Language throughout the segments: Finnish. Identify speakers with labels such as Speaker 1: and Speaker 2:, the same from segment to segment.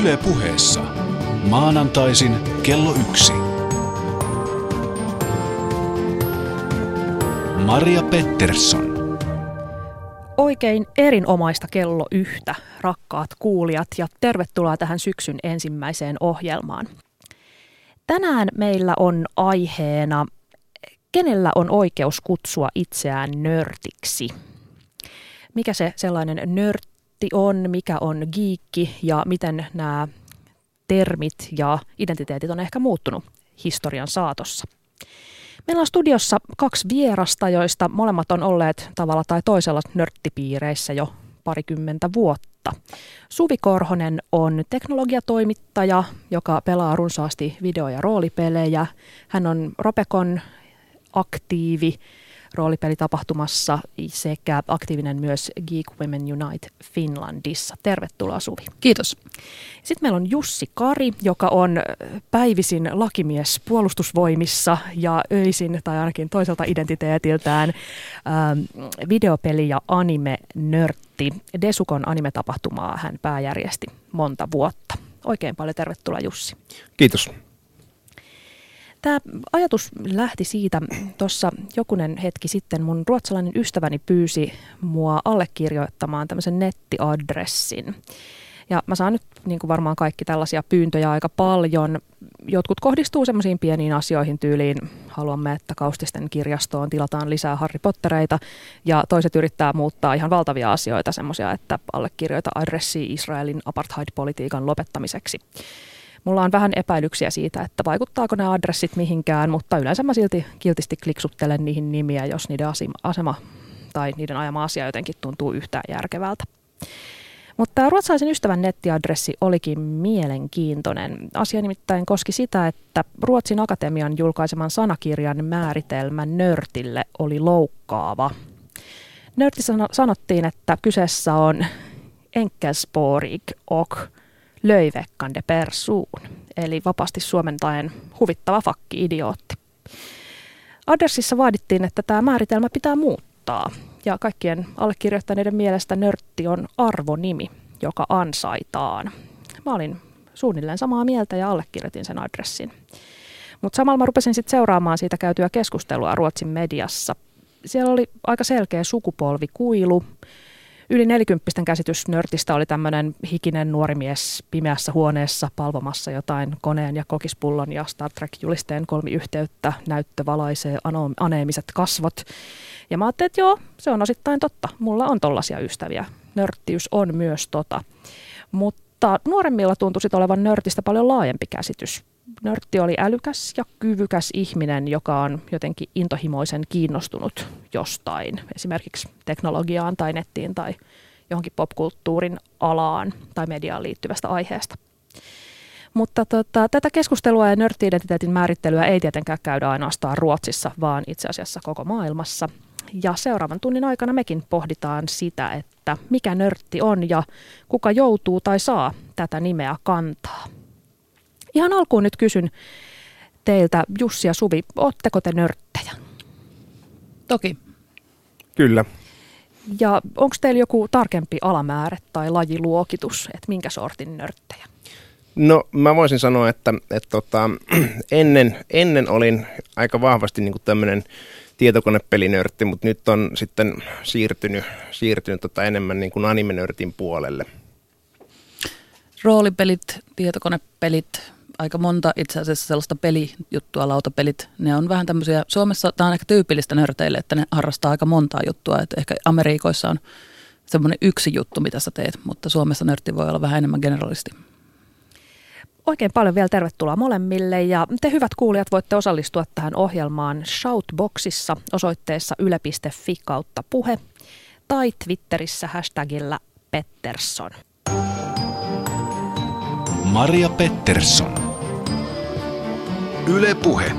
Speaker 1: Yle puheessa. Maanantaisin kello yksi. Maria Pettersson.
Speaker 2: Oikein erinomaista kello yhtä, rakkaat kuulijat, ja tervetuloa tähän syksyn ensimmäiseen ohjelmaan. Tänään meillä on aiheena, kenellä on oikeus kutsua itseään nörtiksi. Mikä se sellainen nörtti on, mikä on giikki ja miten nämä termit ja identiteetit on ehkä muuttunut historian saatossa. Meillä on studiossa kaksi vierasta, joista molemmat on olleet tavalla tai toisella nörttipiireissä jo parikymmentä vuotta. Suvi Korhonen on teknologiatoimittaja, joka pelaa runsaasti video- ja roolipelejä. Hän on Ropekon aktiivi roolipelitapahtumassa sekä aktiivinen myös Geek Women Unite Finlandissa. Tervetuloa Suvi.
Speaker 3: Kiitos.
Speaker 2: Sitten meillä on Jussi Kari, joka on päivisin lakimies puolustusvoimissa ja öisin tai ainakin toiselta identiteetiltään ähm, videopeli- ja anime-nörtti. Desukon anime-tapahtumaa hän pääjärjesti monta vuotta. Oikein paljon tervetuloa Jussi.
Speaker 4: Kiitos.
Speaker 2: Tämä ajatus lähti siitä, tuossa jokunen hetki sitten mun ruotsalainen ystäväni pyysi mua allekirjoittamaan tämmöisen nettiadressin. Ja mä saan nyt niin kuin varmaan kaikki tällaisia pyyntöjä aika paljon. Jotkut kohdistuu semmoisiin pieniin asioihin tyyliin, haluamme, että Kaustisten kirjastoon tilataan lisää Harry Pottereita, ja toiset yrittää muuttaa ihan valtavia asioita, semmoisia, että allekirjoita adressi Israelin apartheid-politiikan lopettamiseksi. Mulla on vähän epäilyksiä siitä, että vaikuttaako ne adressit mihinkään, mutta yleensä mä silti kiltisti kliksuttelen niihin nimiä, jos niiden asema tai niiden ajama asia jotenkin tuntuu yhtään järkevältä. Mutta ruotsalaisen ystävän nettiadressi olikin mielenkiintoinen. Asia nimittäin koski sitä, että Ruotsin Akatemian julkaiseman sanakirjan määritelmä nörtille oli loukkaava. Nörtissä sanottiin, että kyseessä on enkelsporig ok löivekkande persoon, eli vapaasti suomentaen huvittava fakki-idiootti. Adressissa vaadittiin, että tämä määritelmä pitää muuttaa, ja kaikkien allekirjoittaneiden mielestä nörtti on arvonimi, joka ansaitaan. Mä olin suunnilleen samaa mieltä ja allekirjoitin sen adressin. Mutta samalla mä rupesin sitten seuraamaan siitä käytyä keskustelua Ruotsin mediassa. Siellä oli aika selkeä sukupolvikuilu. Yli nelikymppisten käsitys nörtistä oli tämmöinen hikinen nuori mies pimeässä huoneessa palvomassa jotain koneen ja kokispullon ja Star Trek-julisteen kolmiyhteyttä, näyttö valaisee aneemiset kasvot. Ja mä ajattelin, että joo, se on osittain totta. Mulla on tollaisia ystäviä. Nörttiys on myös tota. Mutta nuoremmilla tuntuisi olevan nörtistä paljon laajempi käsitys. Nörtti oli älykäs ja kyvykäs ihminen, joka on jotenkin intohimoisen kiinnostunut jostain, esimerkiksi teknologiaan tai nettiin tai johonkin popkulttuurin alaan tai mediaan liittyvästä aiheesta. Mutta tota, tätä keskustelua ja nörtti-identiteetin määrittelyä ei tietenkään käydä ainoastaan Ruotsissa, vaan itse asiassa koko maailmassa. Ja seuraavan tunnin aikana mekin pohditaan sitä, että mikä nörtti on ja kuka joutuu tai saa tätä nimeä kantaa. Ihan alkuun nyt kysyn teiltä, Jussi ja Suvi, ootteko te nörttejä?
Speaker 3: Toki.
Speaker 4: Kyllä.
Speaker 2: Ja onko teillä joku tarkempi alamäärä tai lajiluokitus, että minkä sortin nörttejä?
Speaker 4: No mä voisin sanoa, että, että tota, ennen, ennen olin aika vahvasti niin tämmöinen tietokonepelinörtti, mutta nyt on sitten siirtynyt, siirtynyt tota enemmän niin kuin anime-nörtin puolelle.
Speaker 3: Roolipelit, tietokonepelit, aika monta itse asiassa sellaista pelijuttua, lautapelit. Ne on vähän tämmöisiä, Suomessa tämä on ehkä tyypillistä nörteille, että ne harrastaa aika montaa juttua. Että ehkä Amerikoissa on semmoinen yksi juttu, mitä sä teet, mutta Suomessa nörtti voi olla vähän enemmän generalisti.
Speaker 2: Oikein paljon vielä tervetuloa molemmille ja te hyvät kuulijat voitte osallistua tähän ohjelmaan Shoutboxissa osoitteessa yle.fi kautta puhe tai Twitterissä hashtagillä Pettersson.
Speaker 1: Maria Pettersson. Yle Puhe.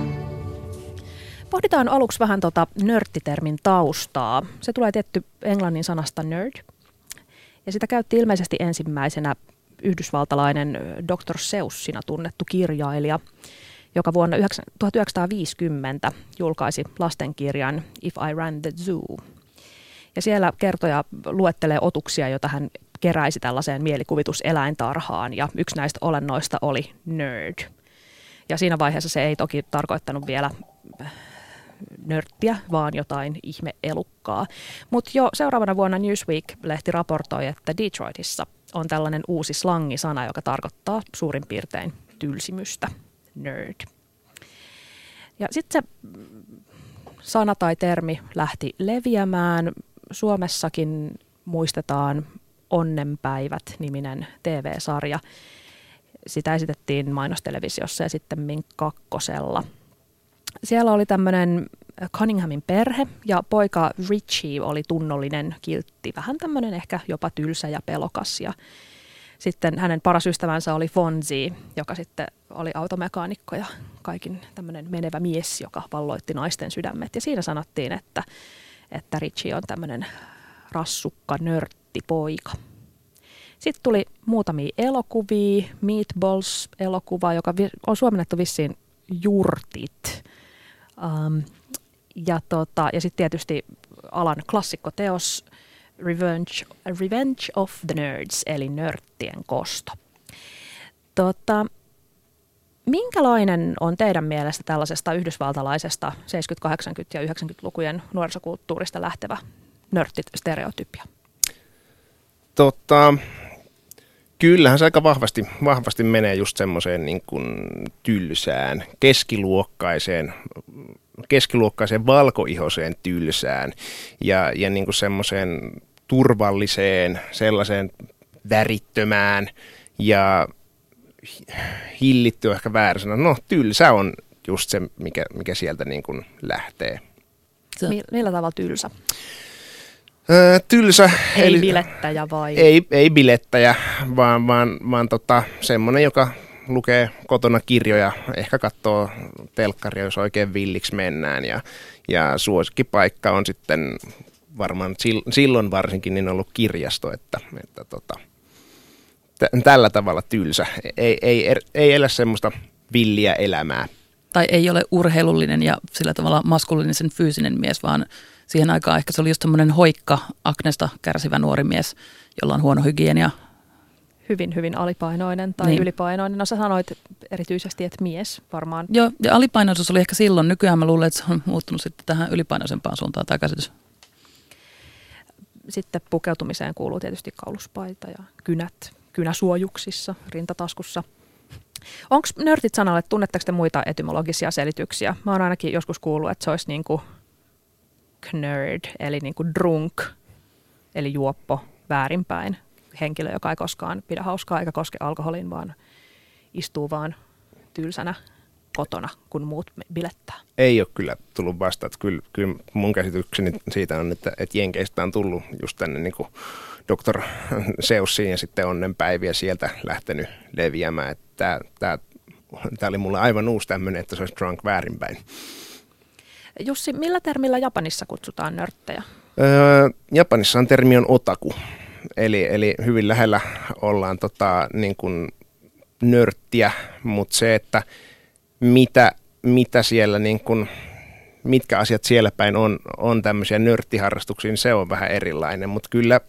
Speaker 2: Pohditaan aluksi vähän tuota nörttitermin taustaa. Se tulee tietty englannin sanasta nerd. Ja sitä käytti ilmeisesti ensimmäisenä yhdysvaltalainen Dr. Seussina tunnettu kirjailija, joka vuonna 1950 julkaisi lastenkirjan If I Ran the Zoo. Ja siellä kertoja luettelee otuksia, joita hän keräisi tällaiseen mielikuvituseläintarhaan ja yksi näistä olennoista oli nerd. Ja siinä vaiheessa se ei toki tarkoittanut vielä äh, nörttiä, vaan jotain ihmeelukkaa. Mutta jo seuraavana vuonna Newsweek-lehti raportoi, että Detroitissa on tällainen uusi slangisana, joka tarkoittaa suurin piirtein tylsimystä, nerd. Ja sitten se sana tai termi lähti leviämään. Suomessakin muistetaan Onnenpäivät-niminen TV-sarja. Sitä esitettiin mainostelevisiossa ja sitten kakkosella. Siellä oli tämmöinen Cunninghamin perhe ja poika Richie oli tunnollinen, kiltti, vähän tämmöinen ehkä jopa tylsä ja pelokas. Ja sitten hänen paras ystävänsä oli Fonzie, joka sitten oli automekaanikko ja kaikin tämmöinen menevä mies, joka valloitti naisten sydämet. Ja siinä sanottiin, että, että Richie on tämmöinen rassukka, nörtti poika. Sitten tuli muutamia elokuvia, Meatballs-elokuva, joka on suomennettu vissiin Jurtit. Um, ja tota, ja sitten tietysti alan klassikkoteos Revenge, Revenge of the Nerds, eli nörttien kosto. Tota, minkälainen on teidän mielestä tällaisesta yhdysvaltalaisesta 70-, 80- ja 90-lukujen nuorisokulttuurista lähtevä nörttistereotypia?
Speaker 4: Tota, kyllähän se aika vahvasti, vahvasti menee just semmoiseen niin kuin tylsään, keskiluokkaiseen, keskiluokkaiseen valkoihoseen tylsään ja, ja niin kuin semmoiseen turvalliseen, sellaiseen värittömään ja hillitty ehkä väärä No tylsä on just se, mikä, mikä sieltä niin kuin lähtee.
Speaker 2: Millä tavalla tylsä?
Speaker 4: Öö, tylsä.
Speaker 2: Ei eli, bilettäjä vai?
Speaker 4: Ei, ei bilettäjä, vaan, vaan, vaan tota, semmoinen, joka lukee kotona kirjoja, ehkä katsoo telkkaria, jos oikein villiksi mennään. Ja, ja suosikkipaikka on sitten varmaan silloin varsinkin niin ollut kirjasto, että, että tota, t- tällä tavalla tylsä. Ei, ei, er, ei elä semmoista villiä elämää.
Speaker 3: Tai ei ole urheilullinen ja sillä tavalla maskuliinisen fyysinen mies, vaan siihen aikaan ehkä se oli just semmoinen hoikka, aknesta kärsivä nuori mies, jolla on huono hygienia.
Speaker 2: Hyvin, hyvin alipainoinen tai niin. ylipainoinen. No sä sanoit erityisesti, että mies varmaan.
Speaker 3: Joo, ja alipainoisuus oli ehkä silloin. Nykyään mä luulen, että se on muuttunut sitten tähän ylipainoisempaan suuntaan tämä käsitys.
Speaker 2: Sitten pukeutumiseen kuuluu tietysti kauluspaita ja kynät kynäsuojuksissa, rintataskussa. Onko nörtit sanalle, tunnetteko te muita etymologisia selityksiä? Mä oon ainakin joskus kuullut, että se olisi niin kuin knerd, eli niin kuin drunk, eli juoppo väärinpäin. Henkilö, joka ei koskaan pidä hauskaa eikä koske alkoholin, vaan istuu vaan tylsänä kotona, kun muut bilettää.
Speaker 4: Ei ole kyllä tullut vasta. Että kyllä, kyllä mun käsitykseni siitä on, että, että Jenkeistä on tullut just tänne niin kuin Dr. Seussiin ja sitten onnenpäiviä sieltä lähtenyt leviämään. Tämä oli mulle aivan uusi tämmöinen, että se olisi drunk väärinpäin.
Speaker 2: Jussi, millä termillä Japanissa kutsutaan nörttejä?
Speaker 4: Öö, Japanissa on termi on otaku, eli, eli hyvin lähellä ollaan tota, niin kuin nörttiä, mutta se, että mitä, mitä siellä niin kuin, mitkä asiat siellä päin on, on tämmöisiä nörttiharrastuksia, niin se on vähän erilainen, mutta kyllä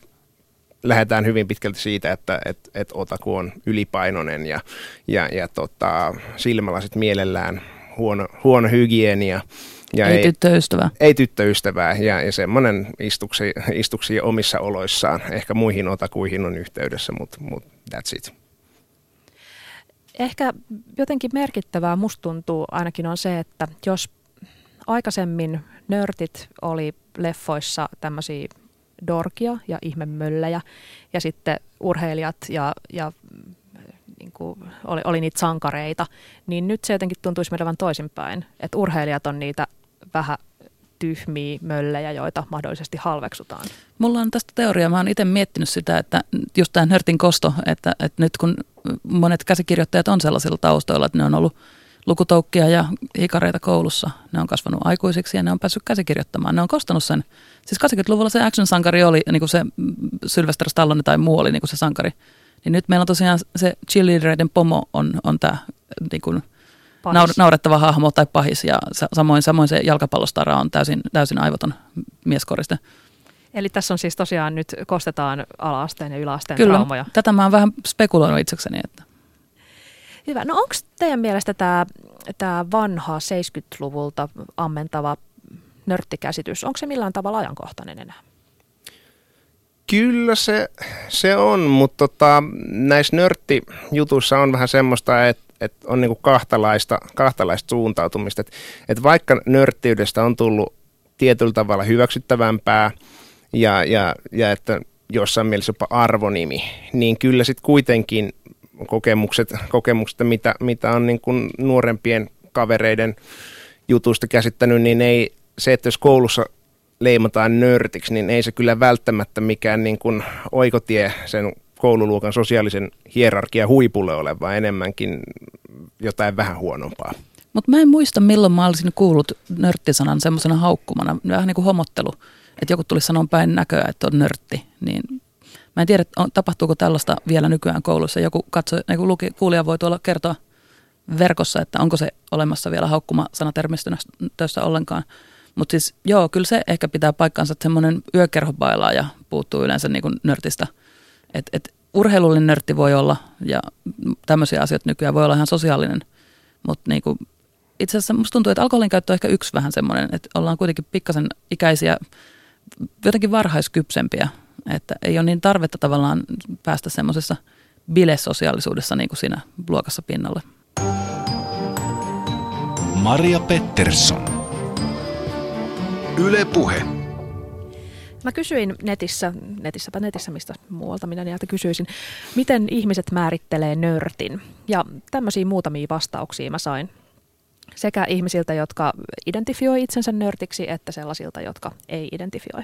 Speaker 4: lähdetään hyvin pitkälti siitä, että et, et otaku on ylipainoinen ja, ja, ja tota, silmälasit mielellään, huono, huono hygienia.
Speaker 3: Ja ei, ei tyttöystävää.
Speaker 4: Ei tyttöystävää ja, ja semmoinen istuksi, istuksi omissa oloissaan. Ehkä muihin otakuihin on yhteydessä, mutta mut that's it.
Speaker 2: Ehkä jotenkin merkittävää musta tuntuu ainakin on se, että jos aikaisemmin nörtit oli leffoissa tämmöisiä dorkia ja ihmemöllejä ja sitten urheilijat ja, ja niin kuin oli, oli niitä sankareita, niin nyt se jotenkin tuntuisi menevän toisinpäin, että urheilijat on niitä vähän tyhmiä möllejä, joita mahdollisesti halveksutaan.
Speaker 3: Mulla on tästä teoria, mä oon itse miettinyt sitä, että just tämä nörtin kosto, että, että nyt kun monet käsikirjoittajat on sellaisilla taustoilla, että ne on ollut lukutoukkia ja hikareita koulussa. Ne on kasvanut aikuisiksi ja ne on päässyt käsikirjoittamaan. Ne on kostanut sen. Siis 80-luvulla se action-sankari oli niin kuin se Sylvester Stallone tai muu oli niin kuin se sankari. Niin nyt meillä on tosiaan se cheerleadereiden pomo on, on tämä niin kuin naurettava hahmo tai pahis. Ja samoin, samoin se jalkapallostara on täysin, täysin aivoton mieskoriste.
Speaker 2: Eli tässä on siis tosiaan nyt kostetaan alaasteen ja yläasteen
Speaker 3: Kyllä,
Speaker 2: traumoja.
Speaker 3: tätä mä oon vähän spekuloinut itsekseni. Että.
Speaker 2: Hyvä. No onko teidän mielestä tämä, tämä vanha 70-luvulta ammentava nörttikäsitys, onko se millään tavalla ajankohtainen enää?
Speaker 4: Kyllä se, se on, mutta tota, näissä nörttijutuissa on vähän semmoista, että että on niinku kahtalaista, kahtalaista suuntautumista. Että et vaikka nörttiydestä on tullut tietyllä tavalla hyväksyttävämpää ja, ja, ja että jossain mielessä jopa arvonimi, niin kyllä sitten kuitenkin kokemukset, kokemukset mitä, mitä on niin kuin nuorempien kavereiden jutusta käsittänyt, niin ei se, että jos koulussa leimataan nörtiksi, niin ei se kyllä välttämättä mikään niin kuin oikotie sen koululuokan sosiaalisen hierarkia huipulle ole, vaan enemmänkin jotain vähän huonompaa.
Speaker 3: Mutta mä en muista, milloin mä olisin kuullut nörttisanan semmoisena haukkumana, vähän niin kuin homottelu, että joku tulisi sanoa päin näköä, että on nörtti, niin mä en tiedä, tapahtuuko tällaista vielä nykyään koulussa. Joku, katso, joku luki, kuulija voi tuolla kertoa verkossa, että onko se olemassa vielä haukkuma sanatermistössä ollenkaan. Mutta siis joo, kyllä se ehkä pitää paikkaansa, että semmoinen ja puuttuu yleensä niin kuin nörtistä. Että et urheilullinen nörtti voi olla ja tämmöisiä asioita nykyään voi olla ihan sosiaalinen, mutta niin itse asiassa musta tuntuu, että alkoholin käyttö on ehkä yksi vähän semmoinen, että ollaan kuitenkin pikkasen ikäisiä, jotenkin varhaiskypsempiä, että ei ole niin tarvetta tavallaan päästä semmoisessa bilesosiaalisuudessa niin kuin siinä luokassa pinnalle.
Speaker 1: Maria Pettersson. Yle Puhe.
Speaker 2: Mä kysyin netissä, netissäpä netissä, mistä muualta minä niiltä kysyisin, miten ihmiset määrittelee nörtin. Ja tämmöisiä muutamia vastauksia mä sain sekä ihmisiltä, jotka identifioi itsensä nörtiksi, että sellaisilta, jotka ei identifioi.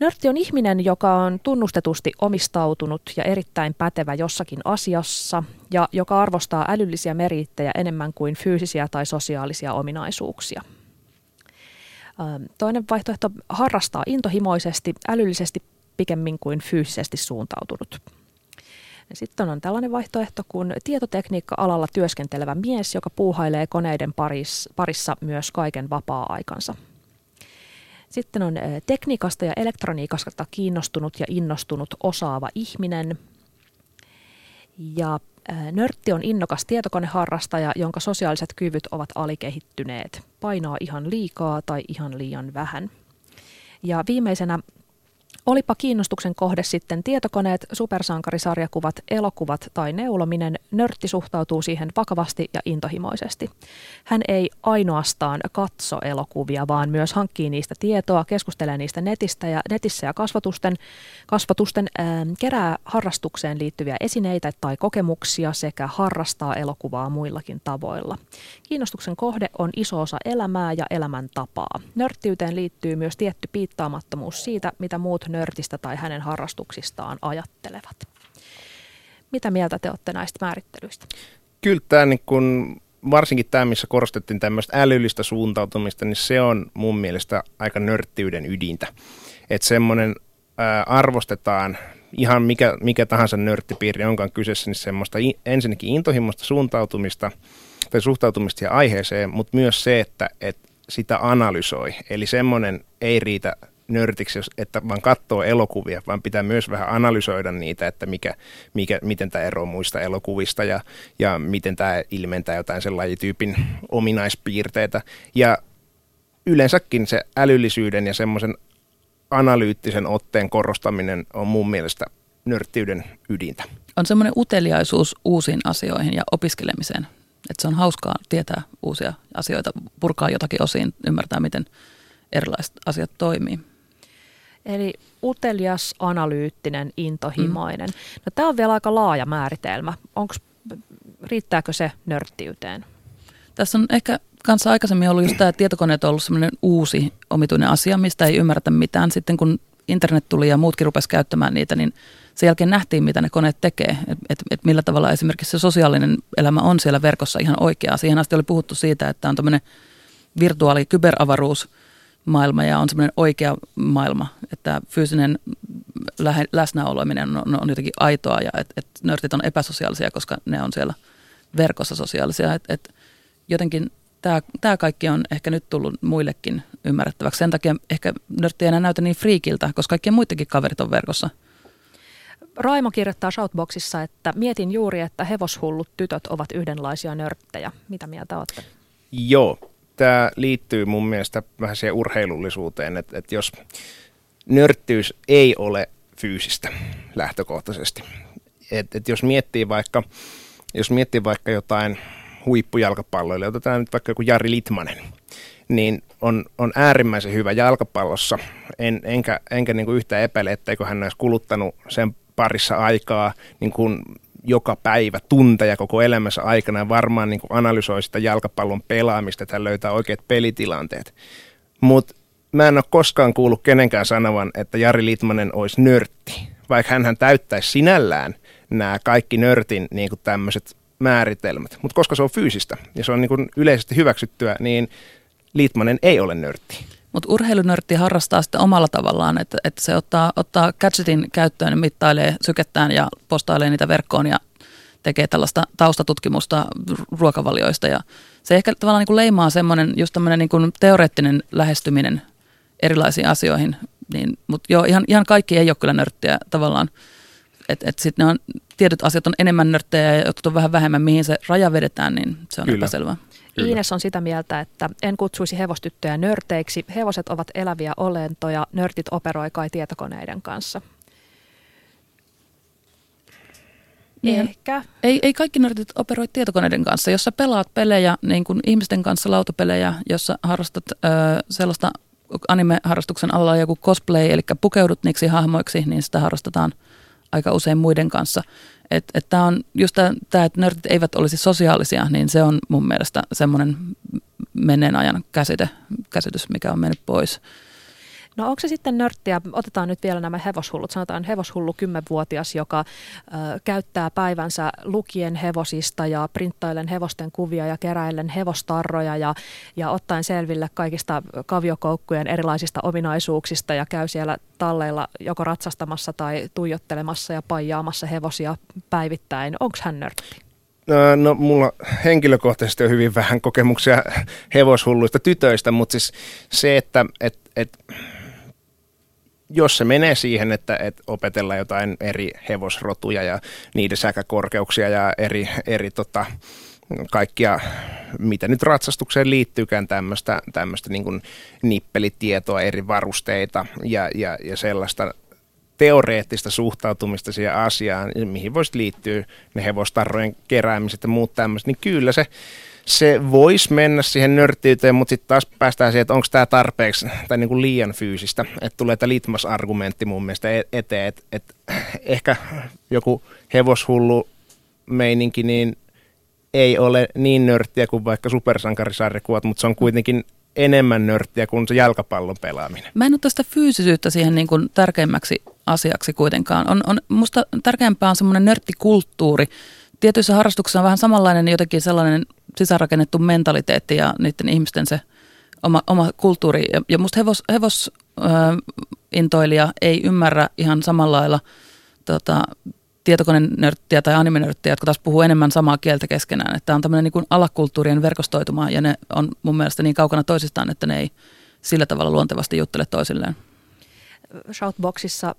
Speaker 2: Nörtti on ihminen, joka on tunnustetusti omistautunut ja erittäin pätevä jossakin asiassa ja joka arvostaa älyllisiä merittejä enemmän kuin fyysisiä tai sosiaalisia ominaisuuksia. Toinen vaihtoehto harrastaa intohimoisesti, älyllisesti pikemmin kuin fyysisesti suuntautunut. Sitten on tällainen vaihtoehto kuin tietotekniikka-alalla työskentelevä mies, joka puuhailee koneiden parissa myös kaiken vapaa-aikansa. Sitten on tekniikasta ja elektroniikasta kiinnostunut ja innostunut osaava ihminen. Ja nörtti on innokas tietokoneharrastaja, jonka sosiaaliset kyvyt ovat alikehittyneet. Painaa ihan liikaa tai ihan liian vähän. Ja viimeisenä Olipa kiinnostuksen kohde sitten tietokoneet, supersankarisarjakuvat, elokuvat tai neulominen, nörtti suhtautuu siihen vakavasti ja intohimoisesti. Hän ei ainoastaan katso elokuvia, vaan myös hankkii niistä tietoa, keskustelee niistä netistä ja, netissä ja kasvatusten, kasvatusten ää, kerää harrastukseen liittyviä esineitä tai kokemuksia sekä harrastaa elokuvaa muillakin tavoilla. Kiinnostuksen kohde on iso osa elämää ja elämäntapaa. Nörttiyteen liittyy myös tietty piittaamattomuus siitä, mitä muut nörtistä tai hänen harrastuksistaan ajattelevat. Mitä mieltä te olette näistä määrittelyistä?
Speaker 4: Kyllä tämä niin kun, varsinkin tämä, missä korostettiin tämmöistä älyllistä suuntautumista, niin se on mun mielestä aika nörttiyden ydintä. Että semmoinen arvostetaan ihan mikä, mikä tahansa nörttipiiri onkaan kyseessä, niin semmoista ensinnäkin intohimoista suuntautumista tai suhtautumista siihen aiheeseen, mutta myös se, että, että sitä analysoi. Eli semmoinen ei riitä nörtiksi, että vaan katsoo elokuvia, vaan pitää myös vähän analysoida niitä, että mikä, mikä, miten tämä eroaa muista elokuvista ja, ja miten tämä ilmentää jotain sen lajityypin ominaispiirteitä. Ja yleensäkin se älyllisyyden ja semmoisen analyyttisen otteen korostaminen on mun mielestä nörttiyden ydintä.
Speaker 3: On semmoinen uteliaisuus uusiin asioihin ja opiskelemiseen. Että se on hauskaa tietää uusia asioita, purkaa jotakin osiin, ymmärtää miten erilaiset asiat toimii.
Speaker 2: Eli utelias, analyyttinen, intohimoinen. Mm. No, tämä on vielä aika laaja määritelmä. Onks, riittääkö se nörttiyteen?
Speaker 3: Tässä on ehkä kanssa aikaisemmin ollut just tämä, että tietokoneet on ollut semmoinen uusi omituinen asia, mistä ei ymmärretä mitään. Sitten kun internet tuli ja muutkin rupesi käyttämään niitä, niin sen jälkeen nähtiin, mitä ne koneet tekee. Että et, et millä tavalla esimerkiksi se sosiaalinen elämä on siellä verkossa ihan oikeaa. Siihen asti oli puhuttu siitä, että on tämmöinen virtuaali kyberavaruus – maailma ja on semmoinen oikea maailma, että fyysinen lähe, läsnäoloiminen on, on jotenkin aitoa ja että et nörtit on epäsosiaalisia, koska ne on siellä verkossa sosiaalisia. Et, et jotenkin tämä, tämä kaikki on ehkä nyt tullut muillekin ymmärrettäväksi. Sen takia ehkä nörtti ei enää näytä niin friikiltä, koska kaikkien muidenkin kaverit on verkossa.
Speaker 2: Raimo kirjoittaa Shoutboxissa, että mietin juuri, että hevoshullut tytöt ovat yhdenlaisia nörttejä. Mitä mieltä olette?
Speaker 4: Joo, tämä liittyy mun mielestä vähän siihen urheilullisuuteen, että, että jos nörttyys ei ole fyysistä lähtökohtaisesti. Et, et jos miettii vaikka, jos miettii vaikka jotain huippujalkapalloille, otetaan nyt vaikka joku Jari Litmanen, niin on, on äärimmäisen hyvä jalkapallossa, en, enkä, enkä niin kuin yhtään epäile, etteikö hän olisi kuluttanut sen parissa aikaa niin kuin joka päivä tunteja koko elämänsä aikana ja varmaan niin kuin analysoi sitä jalkapallon pelaamista, että hän löytää oikeat pelitilanteet. Mutta mä en ole koskaan kuullut kenenkään sanovan, että Jari Litmanen olisi nörtti, vaikka hän täyttäisi sinällään nämä kaikki nörtin niin tämmöiset määritelmät. Mutta koska se on fyysistä ja se on niin kuin yleisesti hyväksyttyä, niin Litmanen ei ole nörtti.
Speaker 3: Mutta urheilunörtti harrastaa sitten omalla tavallaan, että, että se ottaa, ottaa gadgetin käyttöön, mittailee sykettään ja postailee niitä verkkoon ja tekee tällaista taustatutkimusta ruokavalioista. Ja se ehkä tavallaan niin kuin leimaa semmoinen just tämmöinen niin kuin teoreettinen lähestyminen erilaisiin asioihin. Niin, Mutta joo, ihan, ihan kaikki ei ole kyllä nörttiä tavallaan. Että et sitten on, tietyt asiat on enemmän nörttejä ja jotkut on vähän vähemmän, mihin se raja vedetään, niin se on kyllä. epäselvää.
Speaker 2: Kyllä. Iines on sitä mieltä, että en kutsuisi hevostyttöjä nörteiksi. Hevoset ovat eläviä olentoja, nörtit operoi kai tietokoneiden kanssa. Niin. Ehkä.
Speaker 3: Ei, ei kaikki nörtit operoi tietokoneiden kanssa. Jos sä pelaat pelejä, niin kuin ihmisten kanssa lautapelejä, jossa harrastat ö, sellaista anime-harrastuksen alla joku cosplay, eli pukeudut niiksi hahmoiksi, niin sitä harrastetaan aika usein muiden kanssa. Että et tämä on just tämä, että nörtit eivät olisi sosiaalisia, niin se on mun mielestä semmoinen menneen ajan käsite, käsitys, mikä on mennyt pois.
Speaker 2: No onko se sitten nörttiä, otetaan nyt vielä nämä hevoshullut, sanotaan hevoshullu kymmenvuotias, joka ö, käyttää päivänsä lukien hevosista ja printtailen hevosten kuvia ja keräillen hevostarroja ja, ja ottaen selville kaikista kaviokoukkujen erilaisista ominaisuuksista ja käy siellä talleilla joko ratsastamassa tai tuijottelemassa ja paijaamassa hevosia päivittäin. Onko hän nörtti?
Speaker 4: No mulla henkilökohtaisesti on hyvin vähän kokemuksia hevoshulluista tytöistä, mutta siis se, että et, et, jos se menee siihen, että, että opetellaan jotain eri hevosrotuja ja niiden säkäkorkeuksia ja eri, eri tota, kaikkia, mitä nyt ratsastukseen liittyykään, tämmöistä, niin nippelitietoa, eri varusteita ja, ja, ja sellaista teoreettista suhtautumista siihen asiaan, mihin voisi liittyä ne hevostarrojen keräämiset ja muut tämmöiset, niin kyllä se se voisi mennä siihen nörttiyteen, mutta sitten taas päästään siihen, että onko tämä tarpeeksi tai niin kuin liian fyysistä. Että tulee tämä litmas-argumentti mun mielestä e- eteen, että et ehkä joku hevoshullu meininki niin ei ole niin nörttiä kuin vaikka supersankarisarjakuvat, mutta se on kuitenkin enemmän nörttiä kuin se jalkapallon pelaaminen.
Speaker 3: Mä en ota sitä fyysisyyttä siihen niin kuin tärkeimmäksi asiaksi kuitenkaan. On, on, musta tärkeämpää on semmoinen nörttikulttuuri. Tietyissä harrastuksissa on vähän samanlainen jotenkin sellainen sisäänrakennettu mentaliteetti ja niiden ihmisten se oma, oma kulttuuri. Ja, ja musta hevos, hevosintoilija ei ymmärrä ihan samalla lailla tota, tietokonenörttiä tai animenörttiä, jotka taas puhuu enemmän samaa kieltä keskenään. Että on tämmöinen niin alakulttuurien verkostoituma ja ne on mun mielestä niin kaukana toisistaan, että ne ei sillä tavalla luontevasti juttele toisilleen.
Speaker 2: Shoutboxissa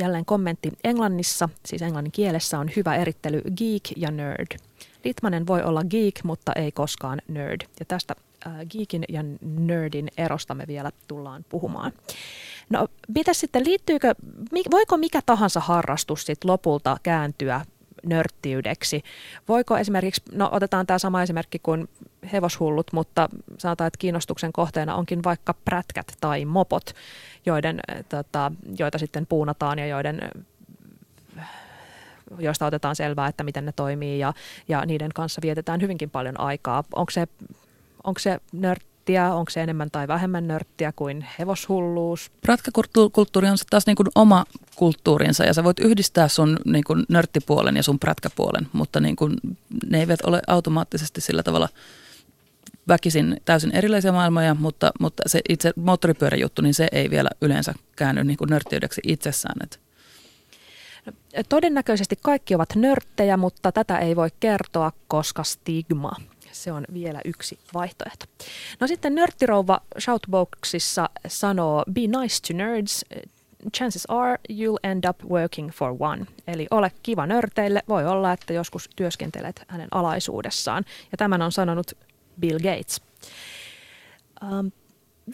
Speaker 2: jälleen kommentti. Englannissa, siis englannin kielessä, on hyvä erittely geek ja nerd. Litmanen voi olla geek, mutta ei koskaan nerd. Ja tästä äh, geekin ja nerdin erosta me vielä tullaan puhumaan. No, mitä sitten, liittyykö, voiko mikä tahansa harrastus sitten lopulta kääntyä nörttiydeksi? Voiko esimerkiksi, no otetaan tämä sama esimerkki kuin hevoshullut, mutta sanotaan, että kiinnostuksen kohteena onkin vaikka prätkät tai mopot, joiden, tota, joita sitten puunataan ja joiden joista otetaan selvää, että miten ne toimii ja, ja niiden kanssa vietetään hyvinkin paljon aikaa. Onko se, onko se nörttiä, onko se enemmän tai vähemmän nörttiä kuin hevoshulluus?
Speaker 3: Prätkäkulttuuri on taas niin kuin oma kulttuurinsa ja sä voit yhdistää sun niin kuin nörttipuolen ja sun prätkäpuolen, mutta niin kuin, ne eivät ole automaattisesti sillä tavalla väkisin täysin erilaisia maailmoja, mutta, mutta se itse moottoripyöräjuttu, niin se ei vielä yleensä käänny niin kuin nörttiydeksi itsessään. Että
Speaker 2: Todennäköisesti kaikki ovat nörttejä, mutta tätä ei voi kertoa, koska stigma. Se on vielä yksi vaihtoehto. No sitten nörttirouva Shoutboxissa sanoo Be nice to nerds. Chances are you'll end up working for one. Eli ole kiva nörteille. Voi olla, että joskus työskentelet hänen alaisuudessaan. Ja tämän on sanonut Bill Gates. Um,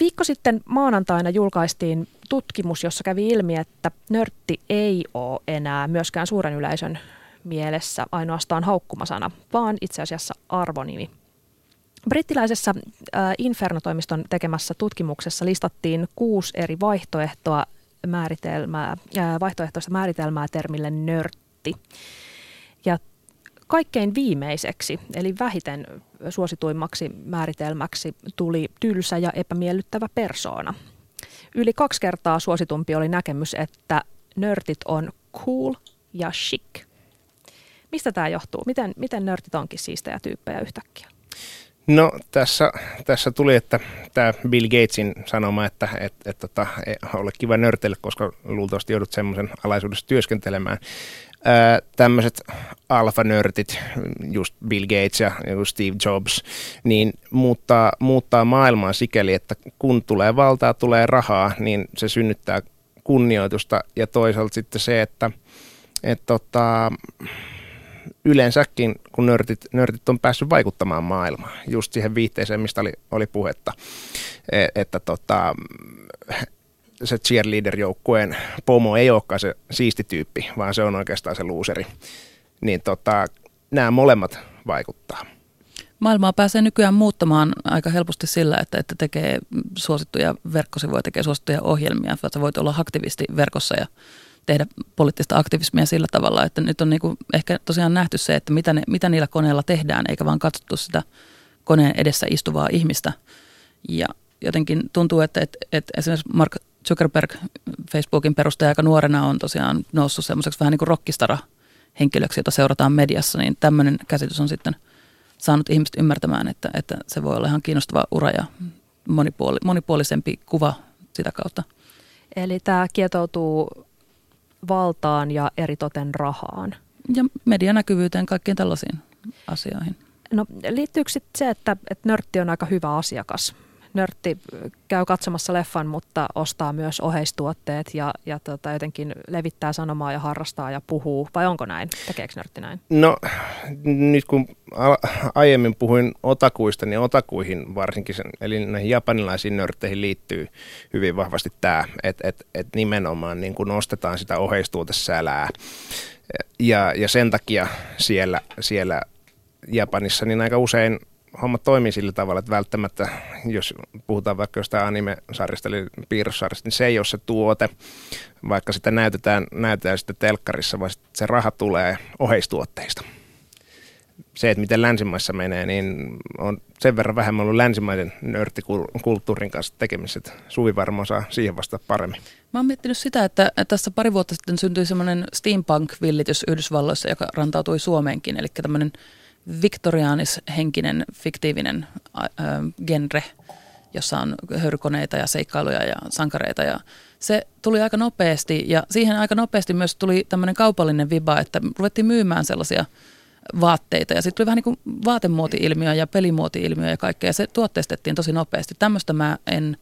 Speaker 2: Viikko sitten maanantaina julkaistiin tutkimus, jossa kävi ilmi, että nörtti ei ole enää myöskään suuren yleisön mielessä ainoastaan haukkumasana, vaan itse asiassa arvonimi. Brittiläisessä äh, Inferno-toimiston tekemässä tutkimuksessa listattiin kuusi eri vaihtoehtoa määritelmää, äh, vaihtoehtoista määritelmää termille nörtti. Kaikkein viimeiseksi, eli vähiten suosituimmaksi määritelmäksi tuli tylsä ja epämiellyttävä persoona. Yli kaksi kertaa suositumpi oli näkemys, että nörtit on cool ja chic. Mistä tämä johtuu? Miten, miten nörtit onkin siistejä tyyppejä yhtäkkiä?
Speaker 4: No tässä, tässä tuli, että tämä Bill Gatesin sanoma, että et, et, tota, et, ole kiva nörteille, koska luultavasti joudut semmoisen alaisuudessa työskentelemään. Tämmöiset alfanörtit, just Bill Gates ja Steve Jobs, niin muuttaa, muuttaa maailmaa sikäli, että kun tulee valtaa, tulee rahaa, niin se synnyttää kunnioitusta. Ja toisaalta sitten se, että et, tota, yleensäkin, kun nörtit, nörtit on päässyt vaikuttamaan maailmaan, just siihen viitteeseen, mistä oli, oli puhetta, e, että tota, se cheerleader-joukkueen pomo ei olekaan se siisti tyyppi, vaan se on oikeastaan se luuseri. Niin tota, nämä molemmat vaikuttaa.
Speaker 3: Maailmaa pääsee nykyään muuttamaan aika helposti sillä, että, että tekee suosittuja verkkosivuja, tekee suosittuja ohjelmia. Että voit olla aktivisti verkossa ja tehdä poliittista aktivismia sillä tavalla, että nyt on niinku ehkä tosiaan nähty se, että mitä, ne, mitä niillä koneilla tehdään, eikä vaan katsottu sitä koneen edessä istuvaa ihmistä. Ja jotenkin tuntuu, että, että, että esimerkiksi Mark Zuckerberg, Facebookin perustaja aika nuorena on tosiaan noussut semmoiseksi vähän niin kuin rockistara henkilöksi, jota seurataan mediassa, niin tämmöinen käsitys on sitten saanut ihmiset ymmärtämään, että, että se voi olla ihan kiinnostava ura ja monipuoli, monipuolisempi kuva sitä kautta.
Speaker 2: Eli tämä kietoutuu valtaan ja eritoten rahaan.
Speaker 3: Ja medianäkyvyyteen, kaikkiin tällaisiin asioihin.
Speaker 2: No liittyykö sitten se, että, että nörtti on aika hyvä asiakas? Nörtti käy katsomassa leffan, mutta ostaa myös oheistuotteet ja, ja tota, jotenkin levittää sanomaa ja harrastaa ja puhuu. Vai onko näin? Tekeekö nörtti näin?
Speaker 4: No nyt kun aiemmin puhuin otakuista, niin otakuihin varsinkin, sen, eli näihin japanilaisiin nörtteihin liittyy hyvin vahvasti tämä, että et, et nimenomaan niin kun ostetaan sitä oheistuotesälää. Ja, ja sen takia siellä, siellä Japanissa niin aika usein homma toimii sillä tavalla, että välttämättä, jos puhutaan vaikka jostain anime-sarjasta, eli piirrossarjasta, niin se ei ole se tuote, vaikka sitä näytetään, näytetään sitten telkkarissa, vaan se raha tulee oheistuotteista. Se, että miten länsimaissa menee, niin on sen verran vähemmän ollut länsimaisen nörttikulttuurin kanssa tekemisissä, että Suvi varmaan osaa siihen vasta paremmin.
Speaker 3: Mä oon miettinyt sitä, että tässä pari vuotta sitten syntyi semmoinen steampunk-villitys Yhdysvalloissa, joka rantautui Suomeenkin, eli tämmöinen viktoriaanishenkinen, fiktiivinen äh, genre, jossa on höyrykoneita ja seikkailuja ja sankareita. Ja se tuli aika nopeasti ja siihen aika nopeasti myös tuli tämmöinen kaupallinen viba, että ruvettiin myymään sellaisia vaatteita. Ja sitten tuli vähän niin kuin vaatemuoti-ilmiö ja pelimuoti-ilmiö ja kaikkea. Ja se tuotteistettiin tosi nopeasti. Tämmöistä mä en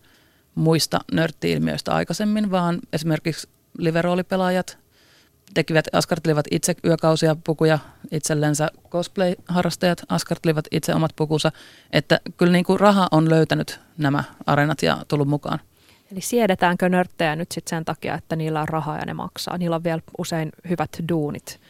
Speaker 3: muista nörtti-ilmiöistä aikaisemmin, vaan esimerkiksi liveroolipelaajat tekivät, askartelivat itse yökausia pukuja itsellensä, cosplay-harrastajat askartelivat itse omat pukunsa, että kyllä niin kuin raha on löytänyt nämä arenat ja tullut mukaan.
Speaker 2: Eli siedetäänkö nörttejä nyt sitten sen takia, että niillä on rahaa ja ne maksaa? Niillä on vielä usein hyvät duunit,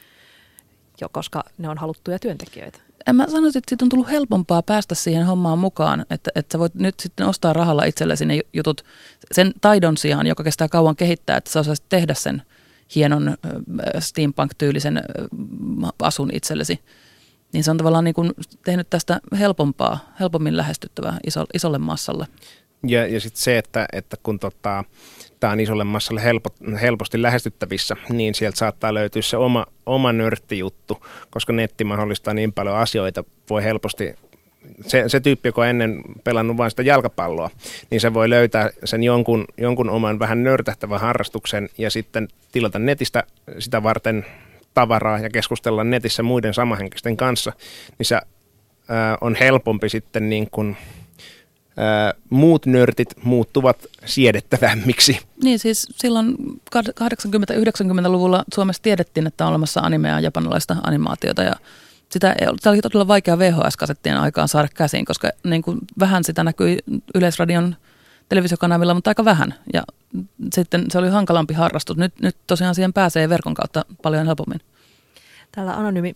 Speaker 2: jo koska ne on haluttuja työntekijöitä.
Speaker 3: En mä sanoisin, että siitä on tullut helpompaa päästä siihen hommaan mukaan, että, että sä voit nyt sitten ostaa rahalla itsellesi ne jutut sen taidon sijaan, joka kestää kauan kehittää, että sä osaisit tehdä sen hienon steampunk-tyylisen asun itsellesi. Niin se on tavallaan niin kuin tehnyt tästä helpompaa, helpommin lähestyttävää iso, isolle massalle.
Speaker 4: Ja, ja sitten se, että, että kun tota, tämä on isolle massalle helpo, helposti lähestyttävissä, niin sieltä saattaa löytyä se oma, oma nörttijuttu, koska netti mahdollistaa niin paljon asioita, voi helposti se, se tyyppi, joka on ennen pelannut vain sitä jalkapalloa, niin se voi löytää sen jonkun, jonkun oman vähän nörtähtävän harrastuksen ja sitten tilata netistä sitä varten tavaraa ja keskustella netissä muiden samahenkisten kanssa, niin sä on helpompi sitten niin kuin, muut nörtit muuttuvat siedettävämmiksi.
Speaker 3: Niin siis silloin 80-90-luvulla Suomessa tiedettiin, että on olemassa animea ja japanilaista animaatiota ja sitä ei ollut, oli todella vaikea VHS-kasettien aikaan saada käsiin, koska niin kuin vähän sitä näkyi Yleisradion televisiokanavilla, mutta aika vähän. Ja sitten se oli hankalampi harrastus. Nyt, nyt tosiaan siihen pääsee verkon kautta paljon helpommin.
Speaker 2: Täällä Anonymi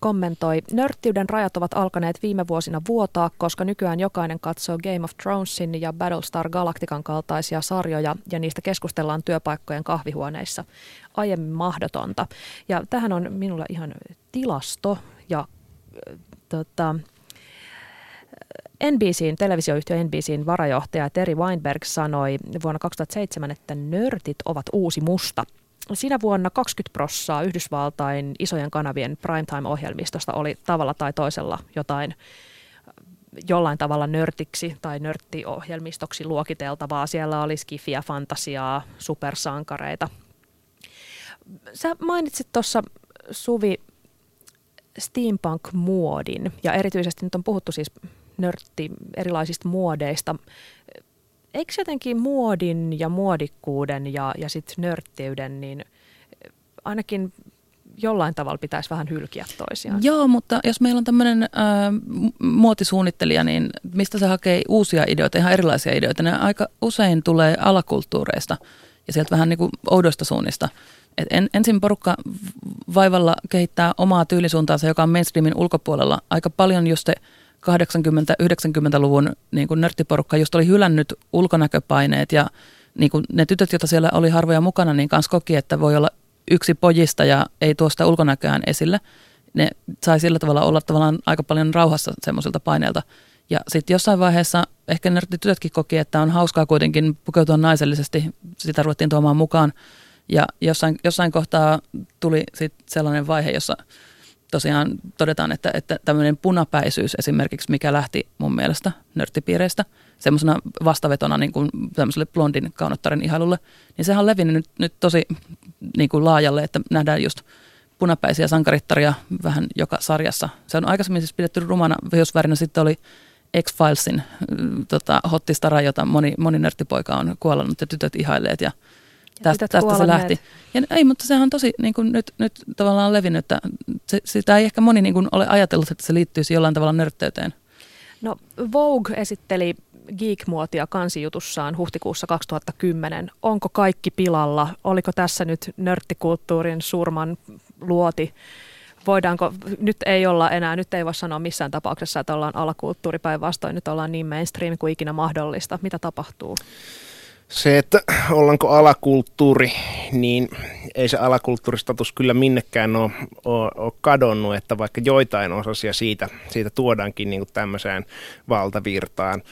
Speaker 2: kommentoi, nörttiyden rajat ovat alkaneet viime vuosina vuotaa, koska nykyään jokainen katsoo Game of Thronesin ja Battlestar Galactican kaltaisia sarjoja ja niistä keskustellaan työpaikkojen kahvihuoneissa. Aiemmin mahdotonta. Ja tähän on minulla ihan tilasto ja äh, tota, NBCin, televisioyhtiö NBCin varajohtaja Terry Weinberg sanoi vuonna 2007, että nörtit ovat uusi musta – Siinä vuonna 20 prossaa Yhdysvaltain isojen kanavien primetime-ohjelmistosta oli tavalla tai toisella jotain jollain tavalla nörtiksi tai nörttiohjelmistoksi luokiteltavaa. Siellä oli skifiä, fantasiaa, supersankareita. Sä mainitsit tuossa Suvi steampunk-muodin ja erityisesti nyt on puhuttu siis nörtti erilaisista muodeista eikö jotenkin muodin ja muodikkuuden ja, ja sitten nörttiyden, niin ainakin jollain tavalla pitäisi vähän hylkiä toisiaan.
Speaker 3: Joo, mutta jos meillä on tämmöinen muotisuunnittelija, niin mistä se hakee uusia ideoita, ihan erilaisia ideoita? Ne aika usein tulee alakulttuureista ja sieltä vähän niin kuin oudoista suunnista. Et en, ensin porukka vaivalla kehittää omaa tyylisuuntaansa, joka on mainstreamin ulkopuolella. Aika paljon just se 80-90-luvun niin nörttiporukka just oli hylännyt ulkonäköpaineet ja niin kuin ne tytöt, joita siellä oli harvoja mukana, niin kanssa koki, että voi olla yksi pojista ja ei tuosta ulkonäköään esille. Ne sai sillä tavalla olla tavallaan aika paljon rauhassa semmoisilta paineilta. Ja sitten jossain vaiheessa ehkä nörttitytötkin koki, että on hauskaa kuitenkin pukeutua naisellisesti. Sitä ruvettiin tuomaan mukaan. Ja jossain, jossain kohtaa tuli sitten sellainen vaihe, jossa – tosiaan todetaan, että, että tämmöinen punapäisyys esimerkiksi, mikä lähti mun mielestä nörttipiireistä semmoisena vastavetona niin kuin tämmöiselle blondin kaunottaren ihailulle, niin sehän on levinnyt nyt, nyt tosi niin kuin laajalle, että nähdään just punapäisiä sankarittaria vähän joka sarjassa. Se on aikaisemmin siis pidetty rumana vihosvärinä, sitten oli X-Filesin tota, hottistara, jota moni, moni nörttipoika on kuollannut ja tytöt ihaileet ja tästä, tästä se lähti. Ja, ei, mutta sehän on tosi niin kuin nyt, nyt tavallaan levinnyt, että se, sitä ei ehkä moni niin kuin ole ajatellut, että se liittyisi jollain tavalla nörtteyteen.
Speaker 2: No Vogue esitteli geek-muotia kansijutussaan huhtikuussa 2010. Onko kaikki pilalla? Oliko tässä nyt nörttikulttuurin surman luoti? Voidaanko, nyt ei olla enää, nyt ei voi sanoa missään tapauksessa, että ollaan alakulttuuri päinvastoin, nyt ollaan niin mainstream kuin ikinä mahdollista. Mitä tapahtuu?
Speaker 4: Se, että ollaanko alakulttuuri, niin ei se alakulttuuristatus kyllä minnekään ole, ole, ole kadonnut, että vaikka joitain osasia siitä, siitä tuodaankin niin kuin tämmöiseen valtavirtaan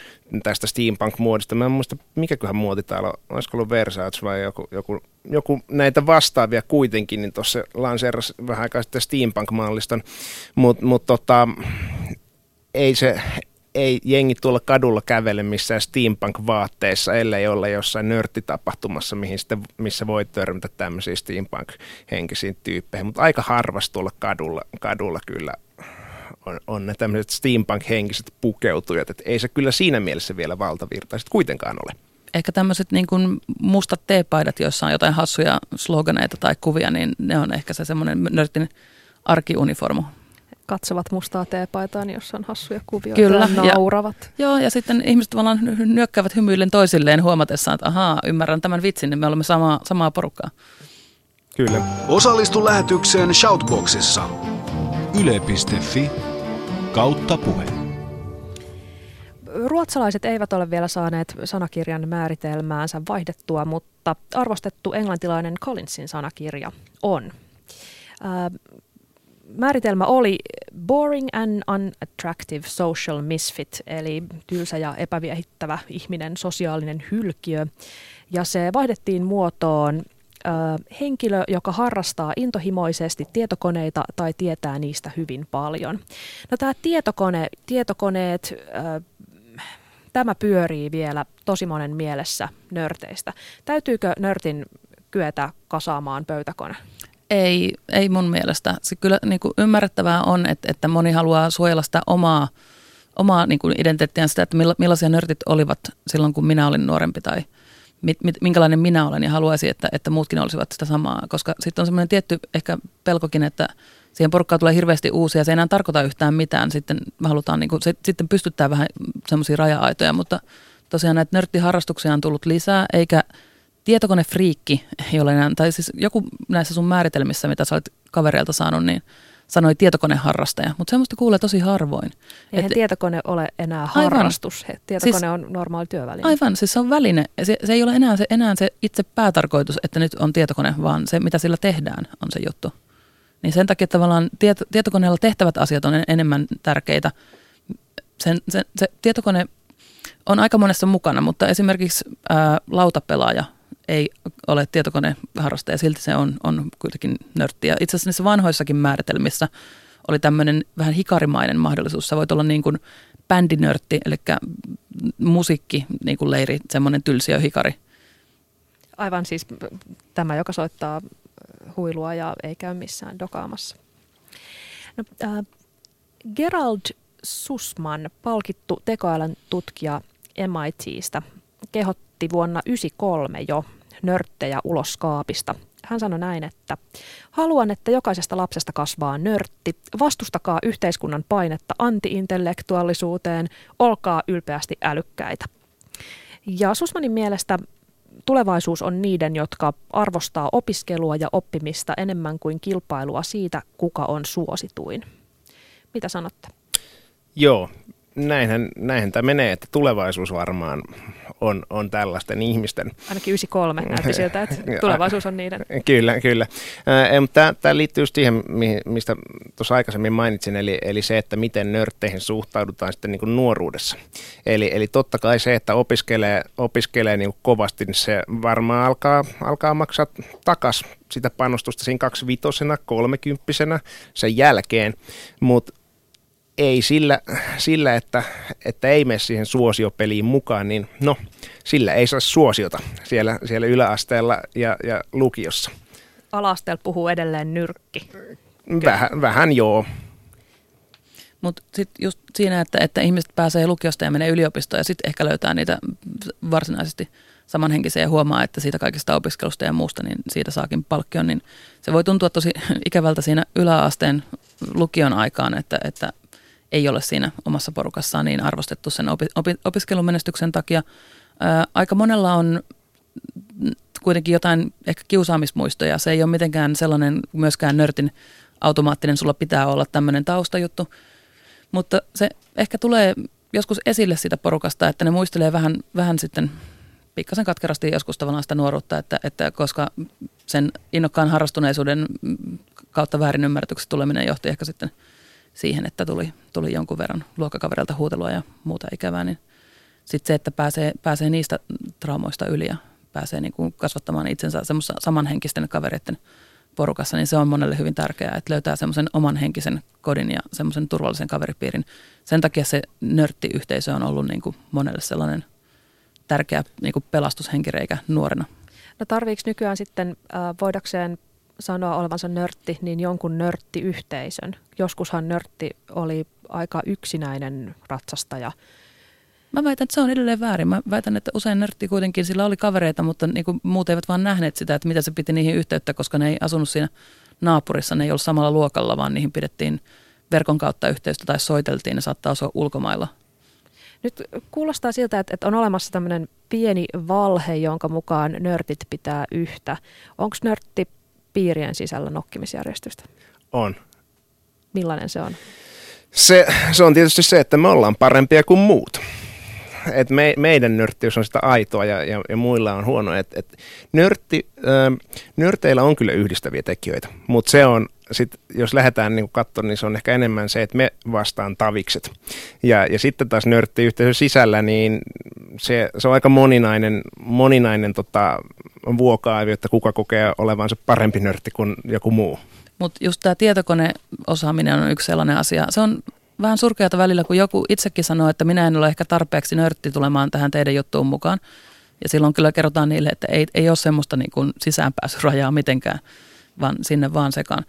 Speaker 4: tästä steampunk-muodista. Mä en muista, mikäköhän muoti täällä on, olisiko ollut Versace vai joku, joku, joku näitä vastaavia kuitenkin, niin tuossa lanseerasi vähän aikaa sitten steampunk-malliston, mutta mut tota, ei se, ei jengi tuolla kadulla kävele missään steampunk-vaatteissa, ellei olla jossain nörttitapahtumassa, mihin sitten, missä voi törmätä tämmöisiä steampunk-henkisiin tyyppeihin. Mutta aika harvasti tuolla kadulla, kadulla kyllä on, on ne tämmöiset steampunk-henkiset pukeutujat. Et ei se kyllä siinä mielessä vielä valtavirtaiset kuitenkaan ole.
Speaker 3: Ehkä tämmöiset niin kuin mustat teepaidat, joissa on jotain hassuja sloganeita tai kuvia, niin ne on ehkä se semmoinen nörtin arkiuniformu
Speaker 2: katsovat mustaa teepaitaa, niin jossa on hassuja kuvioita Kyllä, ja nauravat.
Speaker 3: Ja, joo, ja sitten ihmiset tavallaan nyökkäävät hymyillen toisilleen huomatessaan, että ahaa, ymmärrän tämän vitsin, niin me olemme samaa, samaa porukkaa.
Speaker 4: Kyllä.
Speaker 1: Osallistu lähetykseen Shoutboxissa. Yle.fi kautta puhe.
Speaker 2: Ruotsalaiset eivät ole vielä saaneet sanakirjan määritelmäänsä vaihdettua, mutta arvostettu englantilainen Collinsin sanakirja on määritelmä oli boring and unattractive social misfit, eli tylsä ja epäviehittävä ihminen, sosiaalinen hylkiö. Ja se vaihdettiin muotoon ö, henkilö, joka harrastaa intohimoisesti tietokoneita tai tietää niistä hyvin paljon. No tämä tietokone, tietokoneet, ö, tämä pyörii vielä tosi monen mielessä nörteistä. Täytyykö nörtin kyetä kasaamaan pöytäkone?
Speaker 3: Ei, ei mun mielestä. Se kyllä niin kuin ymmärrettävää on, että, että moni haluaa suojella sitä omaa, omaa niin kuin identiteettiään sitä, että millaisia nörtit olivat silloin, kun minä olin nuorempi tai mit, mit, minkälainen minä olen ja haluaisin, että, että muutkin olisivat sitä samaa. Koska sitten on semmoinen tietty ehkä pelkokin, että siihen porukkaan tulee hirveästi uusia, se ei enää tarkoita yhtään mitään. Sitten halutaan, niin kuin, se, sitten pystyttää vähän semmoisia raja-aitoja, mutta tosiaan näitä nörttiharrastuksia on tullut lisää, eikä tietokonefriikki enää, tai siis joku näissä sun määritelmissä, mitä sä olet kavereilta saanut, niin sanoi tietokoneharrastaja, mutta semmoista kuulee tosi harvoin.
Speaker 2: Eihän Et, tietokone ole enää harrastus, aivan. tietokone siis, on normaali työväline.
Speaker 3: Aivan, siis se on väline. Se, se ei ole enää se, enää se itse päätarkoitus, että nyt on tietokone, vaan se, mitä sillä tehdään, on se juttu. Niin sen takia tavallaan tieto, tietokoneella tehtävät asiat on enemmän tärkeitä. Sen, se, se tietokone on aika monessa mukana, mutta esimerkiksi ää, lautapelaaja ei ole tietokoneharrastaja, silti se on, on kuitenkin nörttiä. Itse asiassa niissä vanhoissakin määritelmissä oli tämmöinen vähän hikarimainen mahdollisuus. Sä voit olla niin kuin bändinörtti, eli musiikki, niin kuin leiri, semmoinen tylsiä hikari.
Speaker 2: Aivan siis tämä, joka soittaa huilua ja ei käy missään dokaamassa. No, äh, Gerald Sussman, palkittu tekoälyn tutkija MITistä, kehotti vuonna 1993 jo nörttejä ulos kaapista. Hän sanoi näin, että haluan, että jokaisesta lapsesta kasvaa nörtti. Vastustakaa yhteiskunnan painetta antiintellektuaalisuuteen. Olkaa ylpeästi älykkäitä. Ja Susmanin mielestä tulevaisuus on niiden, jotka arvostaa opiskelua ja oppimista enemmän kuin kilpailua siitä, kuka on suosituin. Mitä sanotte?
Speaker 4: Joo, näinhän, näinhän tämä menee, että tulevaisuus varmaan on, on tällaisten ihmisten.
Speaker 2: Ainakin 93 näytti siltä, että tulevaisuus on niiden.
Speaker 4: Kyllä, kyllä. Tämä, liittyy just siihen, mistä tuossa aikaisemmin mainitsin, eli, eli se, että miten nörtteihin suhtaudutaan sitten niin kuin nuoruudessa. Eli, eli totta kai se, että opiskelee, opiskelee niin kuin kovasti, niin se varmaan alkaa, alkaa maksaa takas sitä panostusta siinä kaksivitosena, kolmekymppisenä sen jälkeen, mutta ei sillä, sillä että, että ei mene siihen suosiopeliin mukaan, niin no, sillä ei saa suosiota siellä, siellä yläasteella ja, ja lukiossa.
Speaker 2: Alasteella puhuu edelleen nyrkki.
Speaker 4: Vähän, vähän joo.
Speaker 3: Mutta sitten just siinä, että, että ihmiset pääsee lukiosta ja menee yliopistoon ja sitten ehkä löytää niitä varsinaisesti samanhenkisiä ja huomaa, että siitä kaikista opiskelusta ja muusta, niin siitä saakin palkkion, niin se voi tuntua tosi ikävältä siinä yläasteen lukion aikaan, että, että ei ole siinä omassa porukassaan niin arvostettu sen opi, opi, opiskelumenestyksen takia. Ää, aika monella on kuitenkin jotain ehkä kiusaamismuistoja. Se ei ole mitenkään sellainen myöskään nörtin automaattinen, sulla pitää olla tämmöinen taustajuttu. Mutta se ehkä tulee joskus esille sitä porukasta, että ne muistelee vähän, vähän sitten pikkasen katkerasti joskus tavallaan sitä nuoruutta, että, että koska sen innokkaan harrastuneisuuden kautta väärinymmärryksestä tuleminen johti ehkä sitten – siihen, että tuli, tuli jonkun verran luokkakavereilta huutelua ja muuta ikävää, niin sitten se, että pääsee, pääsee niistä traumoista yli ja pääsee niin kuin kasvattamaan itsensä semmoisen samanhenkisten kavereiden porukassa, niin se on monelle hyvin tärkeää, että löytää semmoisen oman henkisen kodin ja semmoisen turvallisen kaveripiirin. Sen takia se nörttiyhteisö on ollut niin kuin monelle sellainen tärkeä niin kuin pelastushenkireikä nuorena.
Speaker 2: No tarviiko nykyään sitten äh, voidakseen sanoa olevansa nörtti, niin jonkun nörttiyhteisön. Joskushan nörtti oli aika yksinäinen ratsastaja.
Speaker 3: Mä väitän, että se on edelleen väärin. Mä väitän, että usein nörtti kuitenkin, sillä oli kavereita, mutta niin kuin muut eivät vaan nähneet sitä, että mitä se piti niihin yhteyttä, koska ne ei asunut siinä naapurissa, ne ei ollut samalla luokalla, vaan niihin pidettiin verkon kautta yhteystä tai soiteltiin, ne saattaa asua ulkomailla.
Speaker 2: Nyt kuulostaa siltä, että on olemassa tämmöinen pieni valhe, jonka mukaan nörtit pitää yhtä. Onko nörtti piirien sisällä nokkimisjärjestystä?
Speaker 4: On.
Speaker 2: Millainen se on?
Speaker 4: Se, se on tietysti se, että me ollaan parempia kuin muut. Et me, meidän nörttiys on sitä aitoa ja, ja, ja muilla on huono. Et, et nörtti, äh, nörteillä on kyllä yhdistäviä tekijöitä, mutta se on, sit, jos lähdetään niin katsomaan, niin se on ehkä enemmän se, että me vastaan tavikset. Ja, ja sitten taas nörttiyhteisön sisällä, niin se, se on aika moninainen, moninainen tota, vuokaavio, että kuka kokee olevansa parempi nörtti kuin joku muu.
Speaker 3: Mutta just tämä tietokoneosaaminen on yksi sellainen asia. Se on vähän surkeata välillä, kun joku itsekin sanoo, että minä en ole ehkä tarpeeksi nörtti tulemaan tähän teidän juttuun mukaan. Ja silloin kyllä kerrotaan niille, että ei, ei ole semmoista niin kuin sisäänpääsyrajaa mitenkään, vaan sinne vaan sekaan.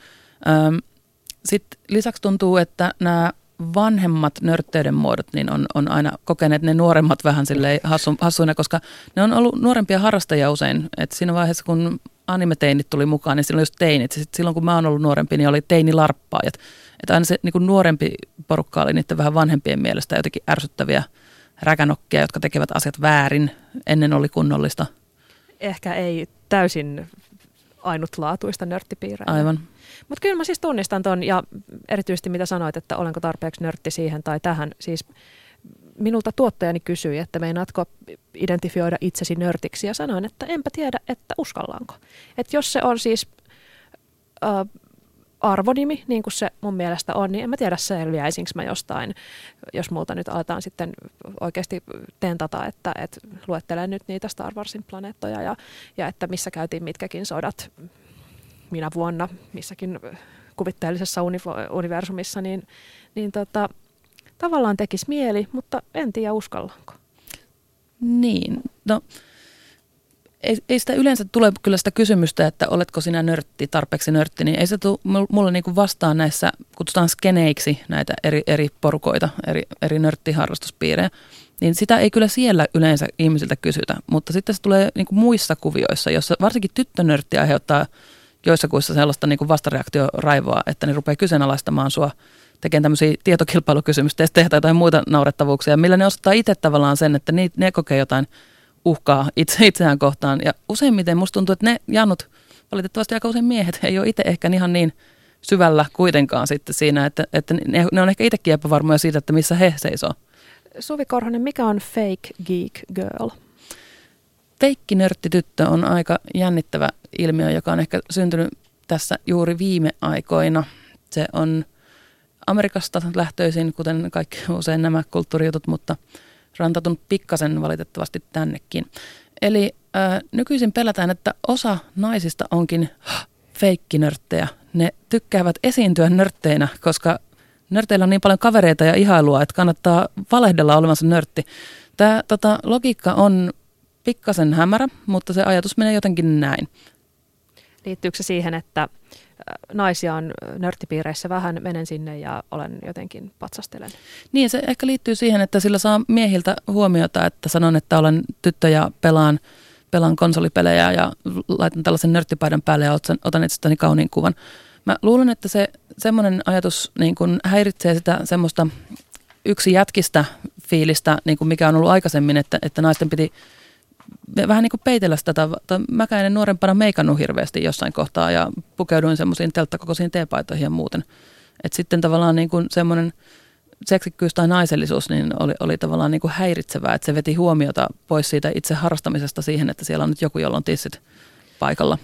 Speaker 3: Sitten lisäksi tuntuu, että nämä vanhemmat nörtteyden muodot niin on, on aina kokeneet ne nuoremmat vähän hassu, hassuina, koska ne on ollut nuorempia harrastajia usein. Et siinä vaiheessa, kun animeteinit tuli mukaan, niin silloin just teinit. Sitten silloin, kun mä oon ollut nuorempi, niin oli teinilarppaajat. Että aina se niin kuin nuorempi porukka oli niiden vähän vanhempien mielestä jotenkin ärsyttäviä räkänokkia, jotka tekevät asiat väärin. Ennen oli kunnollista.
Speaker 2: Ehkä ei täysin ainutlaatuista nörttipiirää.
Speaker 3: Aivan.
Speaker 2: Mutta kyllä mä siis tunnistan ton ja erityisesti mitä sanoit, että olenko tarpeeksi nörtti siihen tai tähän. Siis minulta tuottajani kysyi, että meinaatko identifioida itsesi nörtiksi ja sanoin, että enpä tiedä, että uskallaanko. Että jos se on siis äh, arvonimi, niin kuin se mun mielestä on, niin en mä tiedä selviäisinkö mä jostain, jos multa nyt aletaan sitten oikeasti tentata, että, että luettelen nyt niitä Star Warsin planeettoja ja, ja että missä käytiin mitkäkin sodat minä vuonna missäkin kuvitteellisessa universumissa, niin, niin tota, tavallaan tekisi mieli, mutta en tiedä uskallanko.
Speaker 3: Niin, no ei, ei sitä yleensä tule kyllä sitä kysymystä, että oletko sinä nörtti, tarpeeksi nörtti, niin ei se tule mulle niin vastaan näissä, kutsutaan skeneiksi näitä eri, eri porukoita, eri, eri nörttiharrastuspiirejä, niin sitä ei kyllä siellä yleensä ihmisiltä kysytä, mutta sitten se tulee niin muissa kuvioissa, jossa varsinkin tyttönörtti aiheuttaa joissa kuissa sellaista niin vastareaktioraivoa, että ne rupeaa kyseenalaistamaan sua tekemään tämmöisiä tietokilpailukysymystestejä tai jotain muita naurettavuuksia, millä ne osoittaa itse tavallaan sen, että ne, ne kokee jotain uhkaa itse, itseään kohtaan. Ja useimmiten musta tuntuu, että ne jannut, valitettavasti aika usein miehet, ei ole itse ehkä ihan niin syvällä kuitenkaan sitten siinä, että, että ne, ne on ehkä itsekin epävarmoja siitä, että missä he seisoo.
Speaker 2: Suvi Korhonen, mikä on fake geek girl?
Speaker 3: Feikkinörttityttö on aika jännittävä ilmiö, joka on ehkä syntynyt tässä juuri viime aikoina. Se on Amerikasta lähtöisin, kuten kaikki usein nämä kulttuurijutut, mutta rantautunut pikkasen valitettavasti tännekin. Eli äh, nykyisin pelätään, että osa naisista onkin feikkinörttejä. Ne tykkäävät esiintyä nörtteinä, koska nörteillä on niin paljon kavereita ja ihailua, että kannattaa valehdella olevansa nörtti. Tämä tota, logiikka on pikkasen hämärä, mutta se ajatus menee jotenkin näin.
Speaker 2: Liittyykö se siihen, että äh, naisia on nörttipiireissä vähän, menen sinne ja olen jotenkin patsastelen?
Speaker 3: Niin, se ehkä liittyy siihen, että sillä saa miehiltä huomiota, että sanon, että olen tyttö ja pelaan, pelaan konsolipelejä ja laitan tällaisen nörttipaidan päälle ja otan, otan itsestäni kauniin kuvan. Mä luulen, että se semmoinen ajatus niin kun häiritsee sitä semmoista yksi jätkistä fiilistä, niin kuin mikä on ollut aikaisemmin, että, että naisten piti vähän niin kuin peitellä sitä. Mäkään en nuorempana meikannut hirveästi jossain kohtaa ja pukeuduin semmoisiin telttakokoisiin teepaitoihin ja muuten. Et sitten tavallaan niin kuin semmoinen seksikkyys tai naisellisuus niin oli, oli tavallaan niin kuin häiritsevää, että se veti huomiota pois siitä itse harrastamisesta siihen, että siellä on nyt joku, jolla on tissit paikalla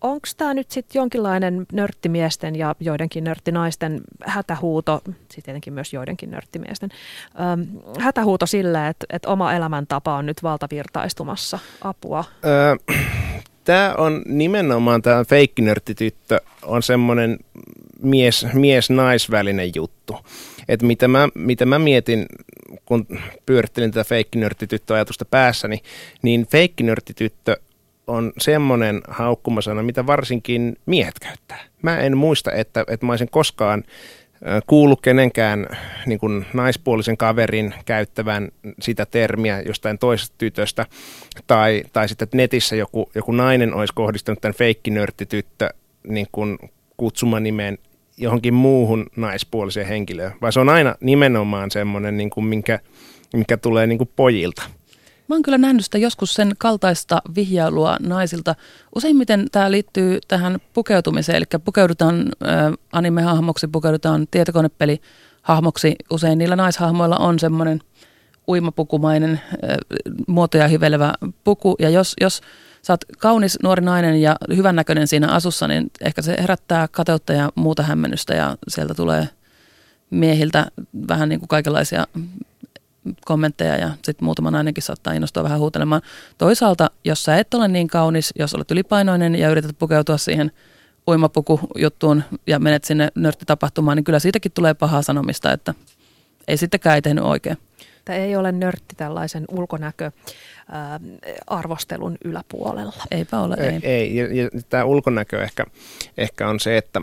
Speaker 2: onko tämä nyt sitten jonkinlainen nörttimiesten ja joidenkin nörttinaisten hätähuuto, sitten tietenkin myös joidenkin nörttimiesten, ähm, hätähuuto sille, että, että oma elämäntapa on nyt valtavirtaistumassa? Apua. Öö,
Speaker 4: tämä on nimenomaan tämä feikkinörttityttö on semmoinen mies, mies-naisvälinen juttu. Et mitä, mä, mitä mä mietin, kun pyörittelin tätä feikkinörttityttöajatusta päässäni, niin feikkinörttityttö on semmoinen haukkumasana, mitä varsinkin miehet käyttää. Mä en muista, että, että mä olisin koskaan kuullut kenenkään niin kuin naispuolisen kaverin käyttävän sitä termiä jostain toisesta tytöstä, tai, tai sitten, että netissä joku, joku nainen olisi kohdistanut tämän feikkinörttityttö niin kuin kutsumanimeen johonkin muuhun naispuoliseen henkilöön, vaan se on aina nimenomaan semmoinen, niin kuin minkä, mikä tulee niin kuin pojilta.
Speaker 3: Mä oon kyllä nähnyt sitä joskus sen kaltaista vihjailua naisilta. Useimmiten tämä liittyy tähän pukeutumiseen, eli pukeudutaan äh, anime-hahmoksi, pukeudutaan tietokonepeli-hahmoksi. Usein niillä naishahmoilla on semmoinen uimapukumainen muotoja hivelevä puku, ja jos, jos sä oot kaunis nuori nainen ja hyvännäköinen siinä asussa, niin ehkä se herättää kateutta ja muuta hämmennystä, ja sieltä tulee miehiltä vähän niin kuin kaikenlaisia kommentteja ja sitten muutama nainenkin saattaa innostua vähän huutelemaan. Toisaalta, jos sä et ole niin kaunis, jos olet ylipainoinen ja yrität pukeutua siihen uimapukujuttuun ja menet sinne nörttitapahtumaan, niin kyllä siitäkin tulee pahaa sanomista, että ei sittenkään ei tehnyt oikein.
Speaker 2: Tämä ei ole nörtti tällaisen ulkonäkö arvostelun yläpuolella.
Speaker 3: Eipä ole,
Speaker 4: ei. ei. Ja, ja tämä ulkonäkö ehkä, ehkä on se, että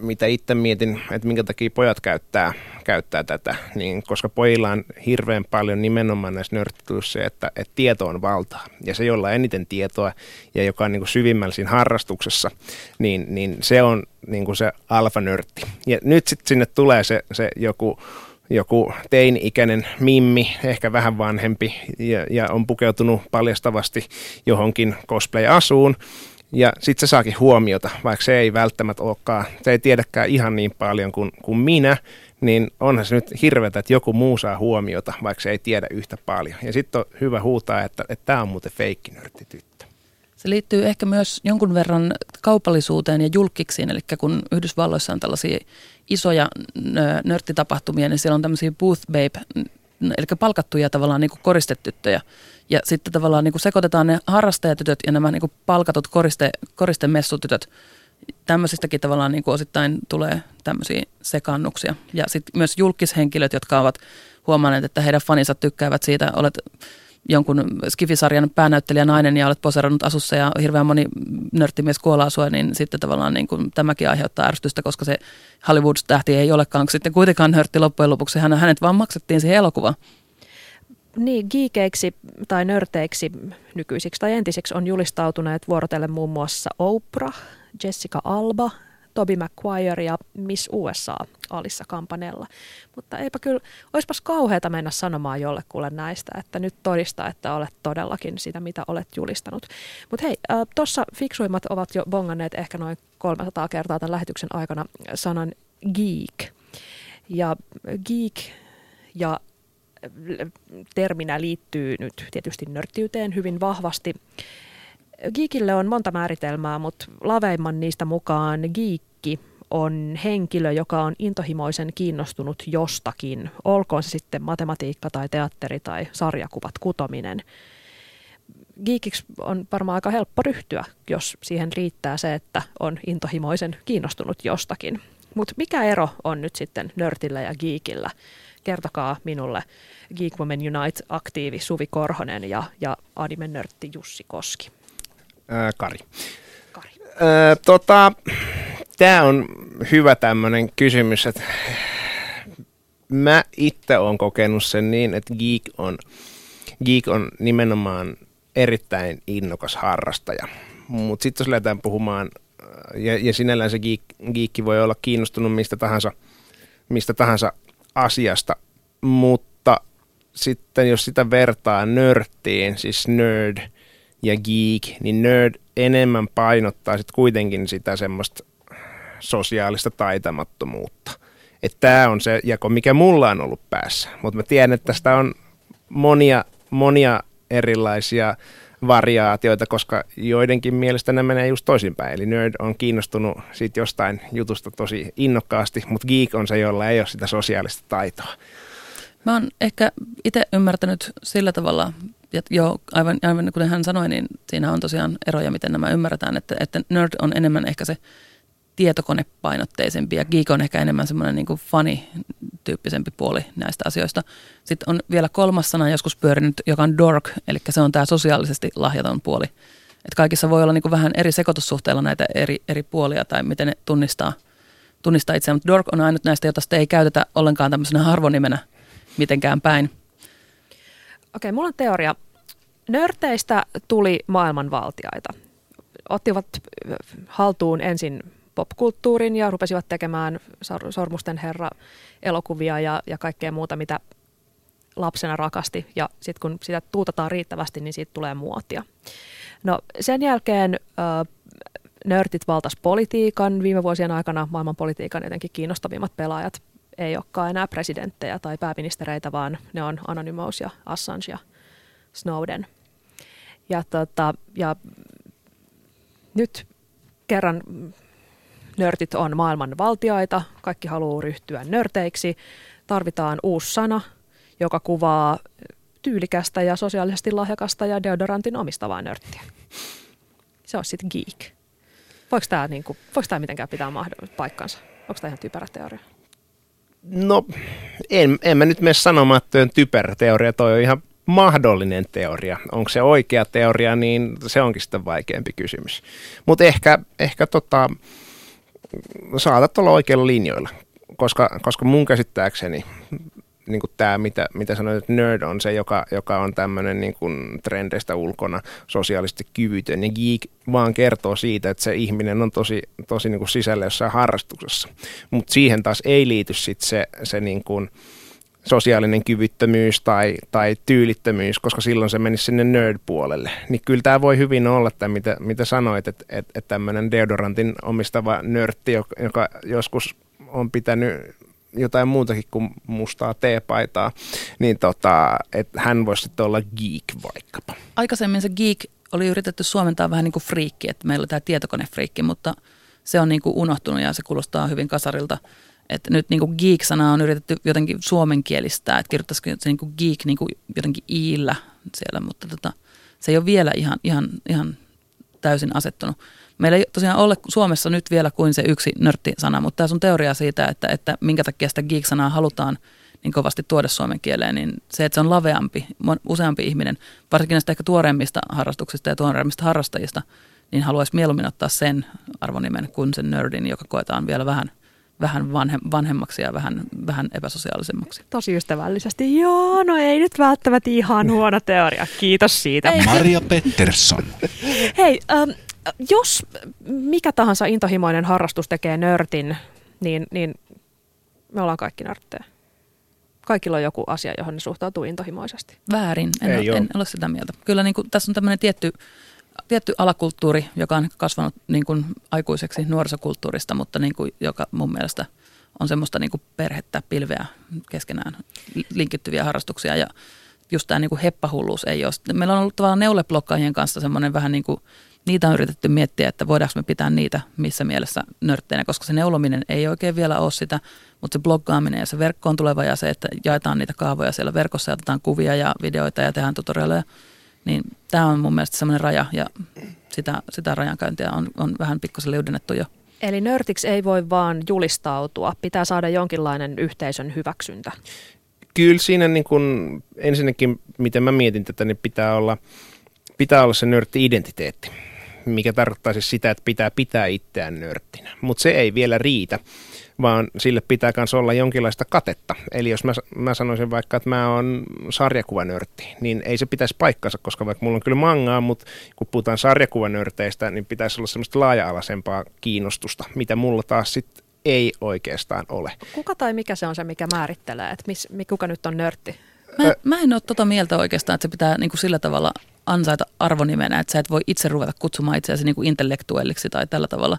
Speaker 4: mitä itse mietin, että minkä takia pojat käyttää, käyttää tätä, niin koska pojilla on hirveän paljon nimenomaan näissä nörttituissa että, että tieto on valtaa. Ja se, jolla on eniten tietoa ja joka on niin kuin syvimmällä siinä harrastuksessa, niin, niin se on niin kuin se alfanörtti. Ja nyt sitten sinne tulee se, se joku joku teini-ikäinen mimmi, ehkä vähän vanhempi, ja, ja on pukeutunut paljastavasti johonkin cosplay-asuun, ja sitten se saakin huomiota, vaikka se ei välttämättä olekaan, se ei tiedäkään ihan niin paljon kuin, kuin minä, niin onhan se nyt hirveätä, että joku muu saa huomiota, vaikka se ei tiedä yhtä paljon. Ja sitten on hyvä huutaa, että tämä on muuten feikkinörtti tyttö.
Speaker 3: Se liittyy ehkä myös jonkun verran kaupallisuuteen ja julkiksiin, eli kun Yhdysvalloissa on tällaisia isoja nörttitapahtumia, niin siellä on tämmöisiä booth babe, eli palkattuja tavallaan niin kuin koristetyttöjä. Ja sitten tavallaan niin kuin sekoitetaan ne harrastajatytöt ja nämä niin kuin palkatut koriste, koristemessutytöt. Tämmöisistäkin tavallaan niin kuin osittain tulee tämmöisiä sekannuksia. Ja sitten myös julkishenkilöt, jotka ovat huomanneet, että heidän faninsa tykkäävät siitä, olet jonkun skifisarjan päänäyttelijä nainen ja olet poserannut asussa ja hirveän moni nörttimies kuolaa sua, niin sitten tavallaan niin kuin tämäkin aiheuttaa ärsytystä, koska se Hollywood-tähti ei olekaan sitten kuitenkaan nörtti loppujen lopuksi. Hänet vaan maksettiin siihen elokuvaan.
Speaker 2: Niin, geekeiksi tai nörteiksi nykyisiksi tai entisiksi on julistautuneet vuorotellen muun muassa Oprah, Jessica Alba, Toby McQuire ja Miss USA Alissa Kampanella. Mutta eipä kyllä, olisipas kauheata mennä sanomaan jollekulle näistä, että nyt todista, että olet todellakin sitä, mitä olet julistanut. Mutta hei, äh, tuossa fiksuimmat ovat jo bonganneet ehkä noin 300 kertaa tämän lähetyksen aikana sanan geek. Ja geek ja terminä liittyy nyt tietysti nörttiyteen hyvin vahvasti. Geekille on monta määritelmää, mutta laveimman niistä mukaan geekki on henkilö, joka on intohimoisen kiinnostunut jostakin, olkoon se sitten matematiikka tai teatteri tai sarjakuvat kutominen. Geekiksi on varmaan aika helppo ryhtyä, jos siihen riittää se, että on intohimoisen kiinnostunut jostakin. Mutta mikä ero on nyt sitten nörtillä ja geekillä? Kertokaa minulle Geek Women Unite-aktiivi Suvi Korhonen ja, ja anime-nörtti Jussi Koski.
Speaker 4: Ää, Kari. Kari. Ää, tota, Tämä on hyvä tämmöinen kysymys, että mä itse olen kokenut sen niin, että geek on, geek on nimenomaan erittäin innokas harrastaja. Mutta sitten jos lähdetään puhumaan, ja, ja sinällään se geek, geekki voi olla kiinnostunut mistä tahansa, mistä tahansa asiasta, mutta sitten jos sitä vertaa nörttiin, siis nerd ja geek, niin nerd enemmän painottaa sitten kuitenkin sitä semmoista sosiaalista taitamattomuutta. Että tämä on se jako, mikä mulla on ollut päässä. Mutta mä tiedän, että tästä on monia, monia erilaisia variaatioita, koska joidenkin mielestä ne menee just toisinpäin. Eli nerd on kiinnostunut siitä jostain jutusta tosi innokkaasti, mutta geek on se, jolla ei ole sitä sosiaalista taitoa.
Speaker 3: Mä oon ehkä itse ymmärtänyt sillä tavalla, että jo aivan, aivan kuten hän sanoi, niin siinä on tosiaan eroja, miten nämä ymmärretään, että, että nerd on enemmän ehkä se tietokonepainotteisempi ja geek on ehkä enemmän semmoinen niin funny-tyyppisempi puoli näistä asioista. Sitten on vielä kolmas sana joskus pyörinyt, joka on dork, eli se on tämä sosiaalisesti lahjaton puoli. Et kaikissa voi olla niin vähän eri sekoitussuhteilla näitä eri, eri puolia tai miten ne tunnistaa, tunnistaa itseään, mutta dork on ainut näistä, jota ei käytetä ollenkaan tämmöisenä harvonimenä mitenkään päin.
Speaker 2: Okei, mulla on teoria. Nörteistä tuli maailmanvaltiaita. Ottivat haltuun ensin popkulttuurin ja rupesivat tekemään Sormusten herra elokuvia ja, ja kaikkea muuta, mitä lapsena rakasti. Ja sitten kun sitä tuutataan riittävästi, niin siitä tulee muotia. No sen jälkeen äh, nörtit valtas politiikan. Viime vuosien aikana maailman politiikan jotenkin kiinnostavimmat pelaajat ei olekaan enää presidenttejä tai pääministereitä, vaan ne on Anonymous ja Assange ja Snowden. Ja, tota, ja nyt kerran nörtit on maailman valtiaita, kaikki haluaa ryhtyä nörteiksi. Tarvitaan uusi sana, joka kuvaa tyylikästä ja sosiaalisesti lahjakasta ja deodorantin omistavaa nörttiä. Se on sitten geek. Voiko tämä niinku, mitenkään pitää paikkansa? Onko tämä ihan typerä teoria?
Speaker 4: No, en, en mä nyt mene sanomaan, että on typerä teoria. Toi on ihan mahdollinen teoria. Onko se oikea teoria, niin se onkin sitten vaikeampi kysymys. Mutta ehkä, ehkä tota, saatat olla oikeilla linjoilla, koska, koska mun käsittääkseni niin kuin tämä, mitä, mitä sanoit, että nerd on se, joka, joka on tämmöinen niin kuin trendeistä ulkona, sosiaalisesti kyvytön. Ja geek vaan kertoo siitä, että se ihminen on tosi, tosi niin kuin sisällä jossain harrastuksessa. Mutta siihen taas ei liity sit se, se niin kuin sosiaalinen kyvyttömyys tai, tai tyylittömyys, koska silloin se menisi sinne nerd-puolelle. Niin kyllä tämä voi hyvin olla, että mitä, mitä sanoit, että, että, että tämmöinen deodorantin omistava nörtti, joka, joka joskus on pitänyt jotain muutakin kuin mustaa teepaitaa, niin tota, että hän voisi sitten olla geek vaikkapa.
Speaker 3: Aikaisemmin se geek oli yritetty suomentaa vähän niin kuin friikki, että meillä on tämä tietokonefriikki, mutta se on niin kuin unohtunut ja se kuulostaa hyvin kasarilta. Että nyt niin kuin geek-sana on yritetty jotenkin suomenkielistää, että kirjoittaisiko se niin kuin geek niin kuin jotenkin iillä siellä, mutta tota, se ei ole vielä ihan, ihan, ihan täysin asettunut. Meillä ei tosiaan ole Suomessa nyt vielä kuin se yksi nörttisana, mutta tämä sun teoria siitä, että, että minkä takia sitä geek-sanaa halutaan niin kovasti tuoda suomen kieleen, niin se, että se on laveampi, useampi ihminen, varsinkin näistä ehkä tuoreimmista harrastuksista ja tuoreimmista harrastajista, niin haluaisi mieluummin ottaa sen arvonimen kuin sen nerdin, joka koetaan vielä vähän vähän vanhem, vanhemmaksi ja vähän, vähän epäsosiaalisemmaksi.
Speaker 2: Tosi ystävällisesti. Joo, no ei nyt välttämättä ihan huono teoria. Kiitos siitä.
Speaker 1: Maria Pettersson.
Speaker 2: Hei, ähm, jos mikä tahansa intohimoinen harrastus tekee nörtin, niin, niin me ollaan kaikki nörttejä. Kaikilla on joku asia, johon ne suhtautuu intohimoisesti.
Speaker 3: Väärin, en, Ei ole, en ole sitä mieltä. Kyllä niin kuin, tässä on tämmöinen tietty, tietty alakulttuuri, joka on kasvanut niin kuin aikuiseksi nuorisokulttuurista, mutta niin kuin, joka mun mielestä on semmoista niin kuin perhettä, pilveä keskenään linkittyviä harrastuksia ja just tämä niin kuin heppahulluus ei ole. Meillä on ollut tavallaan neuleblokkaajien kanssa semmoinen vähän niin kuin niitä on yritetty miettiä, että voidaanko me pitää niitä missä mielessä nörtteinä, koska se neulominen ei oikein vielä ole sitä, mutta se bloggaaminen ja se verkkoon tuleva ja se, että jaetaan niitä kaavoja siellä verkossa ja otetaan kuvia ja videoita ja tehdään tutorialeja, niin tämä on mun mielestä semmoinen raja ja sitä, sitä rajankäyntiä on, on vähän pikkusen liudennettu jo.
Speaker 2: Eli nörtiksi ei voi vaan julistautua, pitää saada jonkinlainen yhteisön hyväksyntä.
Speaker 4: Kyllä siinä niin kun, ensinnäkin, miten mä mietin tätä, niin pitää olla, pitää olla se nörtti-identiteetti mikä tarkoittaa siis sitä, että pitää pitää itseään nörttinä. Mutta se ei vielä riitä, vaan sille pitää myös olla jonkinlaista katetta. Eli jos mä, mä sanoisin vaikka, että mä oon sarjakuvanörtti, niin ei se pitäisi paikkansa, koska vaikka mulla on kyllä mangaa, mutta kun puhutaan sarjakuvanörteistä, niin pitäisi olla semmoista laaja-alaisempaa kiinnostusta, mitä mulla taas sitten ei oikeastaan ole.
Speaker 2: Kuka tai mikä se on se, mikä määrittelee, että mis, kuka nyt on nörtti?
Speaker 3: Mä, mä en ole tota mieltä oikeastaan, että se pitää niin kuin sillä tavalla ansaita arvonimenä, että sä et voi itse ruveta kutsumaan itseäsi niin kuin intellektuelliksi tai tällä tavalla.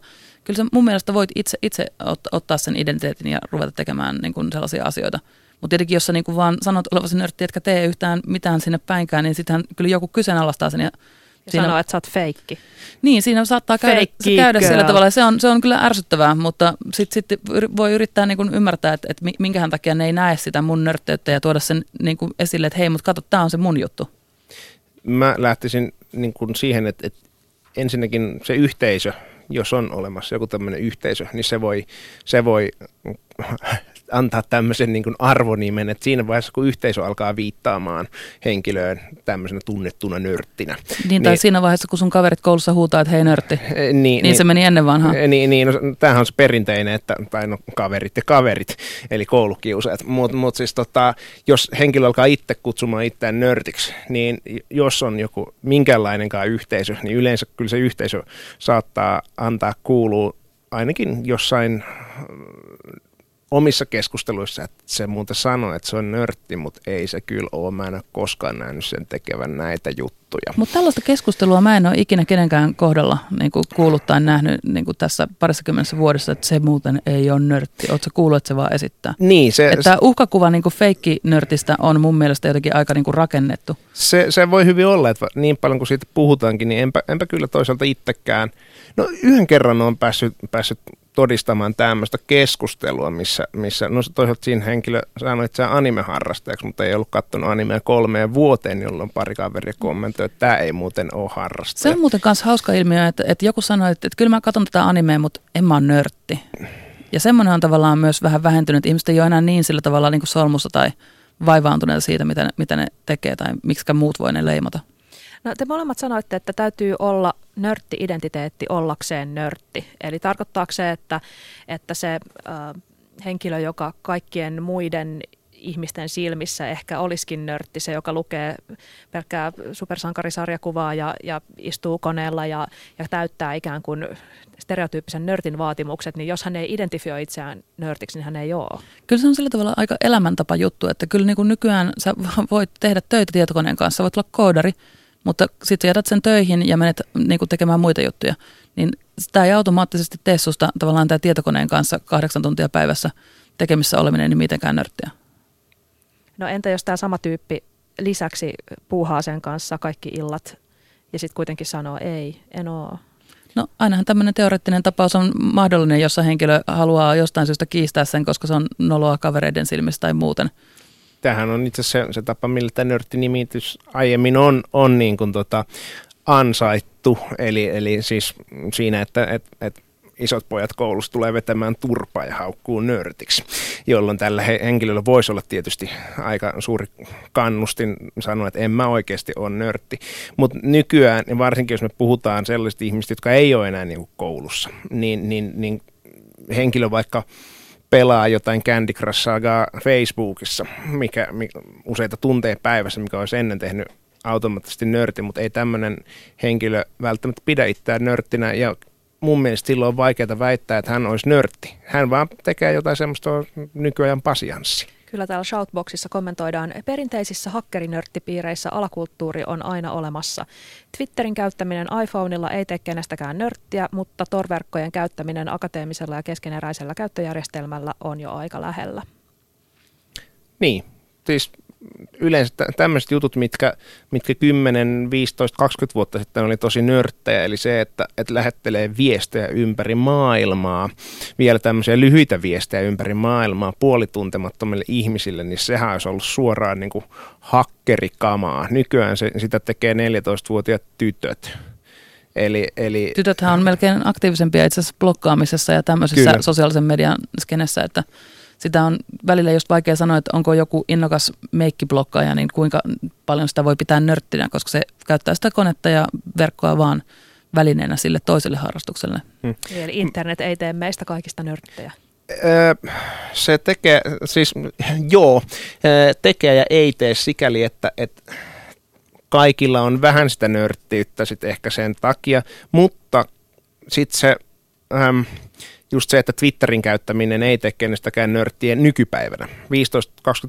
Speaker 3: Kyllä sä mun mielestä voit itse, itse ottaa sen identiteetin ja ruveta tekemään niin kuin sellaisia asioita. Mutta tietenkin jos sä niin kuin vaan sanot olevasi nörtti, etkä tee yhtään mitään sinne päinkään, niin sittenhän kyllä joku kyseenalaistaa sen ja
Speaker 2: ja siinä, sanoo, että sä oot feikki.
Speaker 3: Niin, siinä saattaa käydä, se käydä sillä tavalla. Se on, se on kyllä ärsyttävää, mutta sitten sit voi yrittää niin kuin ymmärtää, että, että minkähän takia ne ei näe sitä mun nörtteyttä ja tuoda sen niin kuin esille, että hei, mutta kato, tämä on se mun juttu
Speaker 4: mä lähtisin niin kuin siihen, että, että ensinnäkin se yhteisö, jos on olemassa joku tämmöinen yhteisö, niin se voi, se voi antaa tämmöisen niin kuin arvonimen, että siinä vaiheessa kun yhteisö alkaa viittaamaan henkilöön tämmöisenä tunnettuna nörttinä.
Speaker 3: Niin, tai niin, siinä vaiheessa kun sun kaverit koulussa huutaa, että hei nörtti, eh, niin, niin, niin se meni ennen vanhaa.
Speaker 4: Eh, niin, niin no, tämähän on se perinteinen, että, tai no kaverit ja kaverit, eli koulukiusajat. Mutta mut siis tota, jos henkilö alkaa itse kutsumaan itseään nörtiksi, niin jos on joku minkäänlainenkaan yhteisö, niin yleensä kyllä se yhteisö saattaa antaa kuulua ainakin jossain omissa keskusteluissa, että se muuten sanoi, että se on nörtti, mutta ei se kyllä ole. Mä en ole koskaan nähnyt sen tekevän näitä juttuja.
Speaker 3: Mutta tällaista keskustelua mä en ole ikinä kenenkään kohdalla niin kuin kuullut tai nähnyt niin kuin tässä parissakymmenessä vuodessa, että se muuten ei ole nörtti. Oletko kuullut, että se vaan esittää?
Speaker 4: Niin. Se,
Speaker 3: että uhkakuva niin kuin feikki-nörtistä on mun mielestä jotenkin aika niin kuin rakennettu.
Speaker 4: Se, se voi hyvin olla, että niin paljon kuin siitä puhutaankin, niin enpä, enpä kyllä toisaalta itsekään. No yhden kerran on päässyt, päässyt todistamaan tämmöistä keskustelua, missä, missä no toisaalta siinä henkilö sanoi itse animeharrastajaksi, mutta ei ollut katsonut animea kolmeen vuoteen, jolloin pari kaveria kommentoi, että tämä ei muuten ole harrastaja.
Speaker 3: Se on muuten myös hauska ilmiö, että, että joku sanoi, että, että kyllä mä katson tätä animea, mutta en mä ole nörtti. Ja semmoinen on tavallaan myös vähän vähentynyt. Ihmiset ei ole enää niin sillä tavalla niin kuin solmussa tai vaivaantuneita siitä, mitä ne, mitä ne tekee tai miksi muut voi ne leimata.
Speaker 2: No te molemmat sanoitte, että täytyy olla nörtti-identiteetti ollakseen nörtti. Eli tarkoittaako se, että, että se äh, henkilö, joka kaikkien muiden ihmisten silmissä ehkä olisikin nörtti, se joka lukee pelkkää supersankarisarjakuvaa ja, ja istuu koneella ja, ja täyttää ikään kuin stereotyyppisen nörtin vaatimukset, niin jos hän ei identifioi itseään nörtiksi, niin hän ei ole.
Speaker 3: Kyllä se on sillä tavalla aika elämäntapa juttu, että kyllä niin kuin nykyään sä voit tehdä töitä tietokoneen kanssa, voit olla koodari, mutta sitten jätät sen töihin ja menet niin kuin tekemään muita juttuja, niin tämä ei automaattisesti tee susta tavallaan tämä tietokoneen kanssa kahdeksan tuntia päivässä tekemissä oleminen niin mitenkään nörttiä.
Speaker 2: No entä jos tämä sama tyyppi lisäksi puuhaa sen kanssa kaikki illat ja sitten kuitenkin sanoo ei, en oo.
Speaker 3: No ainahan tämmöinen teoreettinen tapaus on mahdollinen, jossa henkilö haluaa jostain syystä kiistää sen, koska se on noloa kavereiden silmissä tai muuten.
Speaker 4: Tähän on itse asiassa se, se tapa, millä tämä nörttinimitys aiemmin on, on niin kuin tota ansaittu. Eli, eli siis siinä, että et, et isot pojat koulussa tulee vetämään turpaa ja haukkuu nörtiksi, jolloin tällä henkilöllä voisi olla tietysti aika suuri kannustin sanoa, että en mä oikeasti ole nörtti. Mutta nykyään, ja varsinkin jos me puhutaan sellaisista ihmistä, jotka ei ole enää niin koulussa, niin, niin, niin henkilö vaikka pelaa jotain Candy Crush Sagaa Facebookissa, mikä, mikä useita tunteja päivässä, mikä olisi ennen tehnyt automaattisesti nörtti, mutta ei tämmöinen henkilö välttämättä pidä itseään nörttinä ja mun mielestä silloin on vaikeaa väittää, että hän olisi nörtti. Hän vaan tekee jotain semmoista nykyajan pasianssi.
Speaker 2: Kyllä täällä Shoutboxissa kommentoidaan, perinteisissä hakkerinörttipiireissä alakulttuuri on aina olemassa. Twitterin käyttäminen iPhoneilla ei tee kenestäkään nörttiä, mutta torverkkojen käyttäminen akateemisella ja keskeneräisellä käyttöjärjestelmällä on jo aika lähellä.
Speaker 4: Niin, siis yleensä tämmöiset jutut, mitkä, mitkä 10, 15, 20 vuotta sitten oli tosi nörttejä, eli se, että, että lähettelee viestejä ympäri maailmaa, vielä tämmöisiä lyhyitä viestejä ympäri maailmaa puolituntemattomille ihmisille, niin sehän olisi ollut suoraan niin kuin hakkerikamaa. Nykyään se, sitä tekee 14-vuotiaat tytöt.
Speaker 3: Eli, eli... Tytöthän on melkein aktiivisempia itse asiassa blokkaamisessa ja tämmöisessä Kyllä. sosiaalisen median skenessä, että sitä on välillä just vaikea sanoa, että onko joku innokas meikkiblokkaaja, niin kuinka paljon sitä voi pitää nörttinä, koska se käyttää sitä konetta ja verkkoa vaan välineenä sille toiselle harrastukselle.
Speaker 2: Hmm. Eli internet ei tee meistä kaikista nörttejä.
Speaker 4: Se tekee, siis joo, tekee ja ei tee sikäli, että, että kaikilla on vähän sitä nörttiyttä sitten ehkä sen takia, mutta sitten se... Ähm, just se, että Twitterin käyttäminen ei tee kenestäkään nörttiä nykypäivänä. 15-20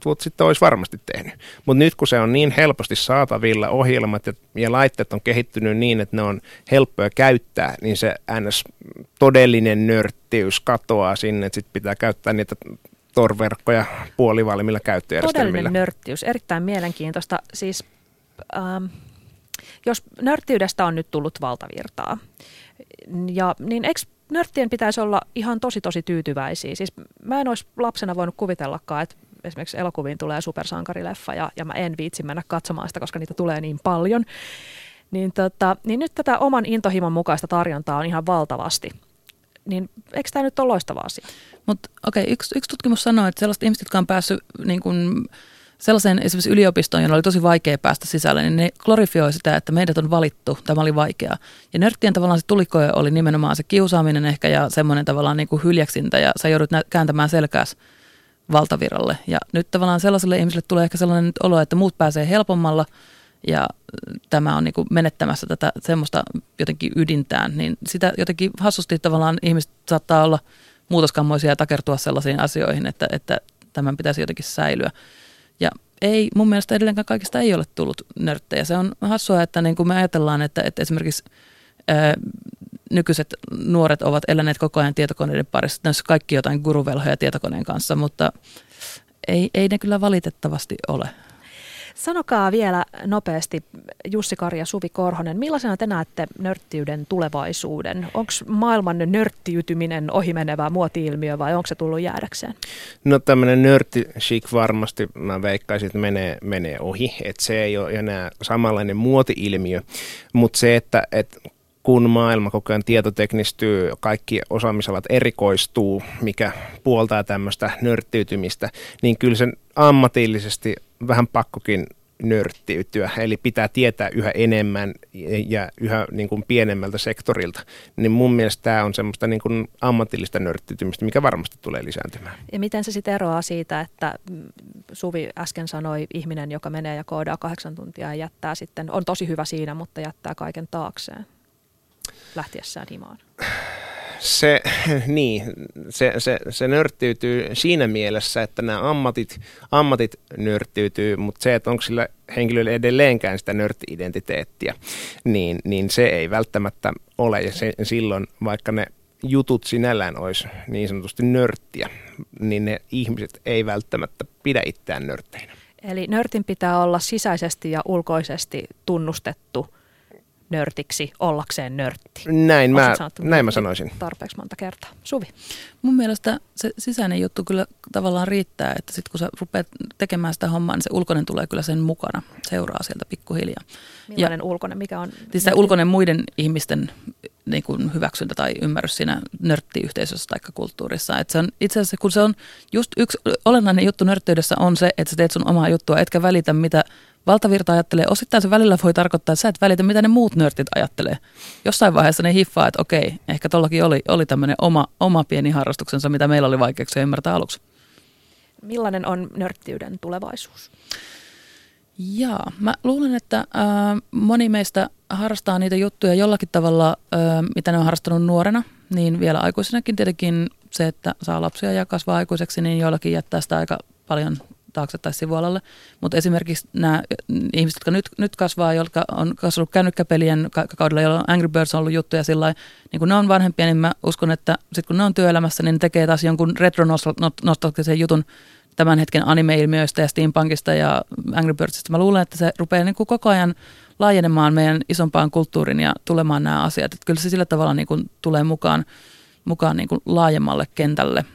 Speaker 4: vuotta sitten olisi varmasti tehnyt. Mutta nyt kun se on niin helposti saatavilla, ohjelmat ja, ja laitteet on kehittynyt niin, että ne on helppoja käyttää, niin se ns. todellinen nörttiys katoaa sinne, että sitten pitää käyttää niitä torverkkoja puolivalmilla käyttöjärjestelmillä.
Speaker 2: Todellinen nörttiys, erittäin mielenkiintoista. Siis, ähm, jos nörttiydestä on nyt tullut valtavirtaa, ja, niin eikö nörttien pitäisi olla ihan tosi tosi tyytyväisiä. Siis mä en olisi lapsena voinut kuvitellakaan, että esimerkiksi elokuviin tulee supersankarileffa ja, ja mä en viitsi mennä katsomaan sitä, koska niitä tulee niin paljon. Niin, tota, niin nyt tätä oman intohimon mukaista tarjontaa on ihan valtavasti. Niin eikö tämä nyt ole loistava asia?
Speaker 3: Mutta okei, okay, yksi, yksi tutkimus sanoo, että sellaiset ihmiset, jotka on päässyt niin kun, sellaiseen esimerkiksi yliopistoon, jolla oli tosi vaikea päästä sisälle, niin ne glorifioi sitä, että meidät on valittu, tämä oli vaikeaa. Ja nörttien tavallaan se tulikoja oli nimenomaan se kiusaaminen ehkä ja semmoinen tavallaan niin kuin hyljeksintä ja sä joudut kääntämään selkääs valtaviralle. Ja nyt tavallaan sellaiselle ihmiselle tulee ehkä sellainen olo, että muut pääsee helpommalla ja tämä on niin kuin menettämässä tätä semmoista jotenkin ydintään, niin sitä jotenkin hassusti tavallaan ihmiset saattaa olla muutoskammoisia ja takertua sellaisiin asioihin, että, että tämän pitäisi jotenkin säilyä. Ei, mun mielestä edelleenkään kaikista ei ole tullut nörttejä. Se on hassua, että niin kuin me ajatellaan, että, että esimerkiksi ää, nykyiset nuoret ovat eläneet koko ajan tietokoneiden parissa. Ne kaikki jotain guruvelhoja tietokoneen kanssa, mutta ei, ei ne kyllä valitettavasti ole.
Speaker 2: Sanokaa vielä nopeasti Jussi Kari ja Suvi Korhonen, millaisena te näette nörttiyden tulevaisuuden? Onko maailman nörttiytyminen ohimenevä muoti-ilmiö vai onko se tullut jäädäkseen?
Speaker 4: No tämmöinen nörttishik varmasti mä veikkaisin, että menee, menee ohi, että se ei ole enää samanlainen muoti-ilmiö, mutta se, että, että kun maailma koko ajan tietoteknistyy, kaikki osaamisalat erikoistuu, mikä puoltaa tämmöistä nörttiytymistä, niin kyllä sen ammatillisesti vähän pakkokin nörttiytyä, eli pitää tietää yhä enemmän ja yhä niin kuin pienemmältä sektorilta, niin mun mielestä tämä on semmoista niin kuin ammatillista nörttiytymistä, mikä varmasti tulee lisääntymään.
Speaker 2: Ja miten se sitten eroaa siitä, että Suvi äsken sanoi, ihminen, joka menee ja koodaa kahdeksan tuntia ja jättää sitten, on tosi hyvä siinä, mutta jättää kaiken taakseen lähtiessään himaan?
Speaker 4: Se, niin, se, se, se nörttiytyy siinä mielessä, että nämä ammatit, ammatit nörttiytyy, mutta se, että onko sillä henkilöllä edelleenkään sitä nörtti-identiteettiä, niin, niin se ei välttämättä ole. Ja se, silloin, vaikka ne jutut sinällään olisi niin sanotusti nörttiä, niin ne ihmiset ei välttämättä pidä itseään nörtteinä.
Speaker 2: Eli nörtin pitää olla sisäisesti ja ulkoisesti tunnustettu – nörtiksi ollakseen nörtti.
Speaker 4: Näin, mä, näin mä sanoisin.
Speaker 2: Tarpeeksi monta kertaa. Suvi?
Speaker 3: Mun mielestä se sisäinen juttu kyllä tavallaan riittää, että sitten kun sä rupeat tekemään sitä hommaa, niin se ulkoinen tulee kyllä sen mukana, seuraa sieltä pikkuhiljaa.
Speaker 2: Millainen ja, ulkoinen, mikä on?
Speaker 3: Siis se ulkoinen muiden ihmisten niin kuin hyväksyntä tai ymmärrys siinä nörttiyhteisössä tai kulttuurissa. Et se on, itse asiassa, kun se on just yksi olennainen juttu nörttiydessä on se, että sä teet sun omaa juttua, etkä välitä mitä valtavirta ajattelee. Osittain se välillä voi tarkoittaa, että sä et välitä, mitä ne muut nörtit ajattelee. Jossain vaiheessa ne hiffaa, että okei, ehkä tollakin oli, oli tämmöinen oma, oma pieni harrastuksensa, mitä meillä oli vaikeuksia ymmärtää aluksi.
Speaker 2: Millainen on nörttiyden tulevaisuus?
Speaker 3: Jaa, mä luulen, että äh, moni meistä harrastaa niitä juttuja jollakin tavalla, äh, mitä ne on harrastanut nuorena, niin vielä aikuisenakin tietenkin se, että saa lapsia ja kasvaa aikuiseksi, niin joillakin jättää sitä aika paljon taakse tai sivualalle. Mutta esimerkiksi nämä ihmiset, jotka nyt, nyt kasvaa, jotka on kasvanut kännykkäpelien kaudella, jolloin Angry Birds on ollut juttuja sillä niin kun ne on vanhempia, niin mä uskon, että sitten kun ne on työelämässä, niin ne tekee taas jonkun retro-nostalgisen jutun tämän hetken anime-ilmiöistä ja steampunkista ja Angry Birdsista. Mä luulen, että se rupeaa niin koko ajan laajenemaan meidän isompaan kulttuuriin ja tulemaan nämä asiat. Että kyllä se sillä tavalla niin kuin tulee mukaan, mukaan niin kuin laajemmalle kentälle –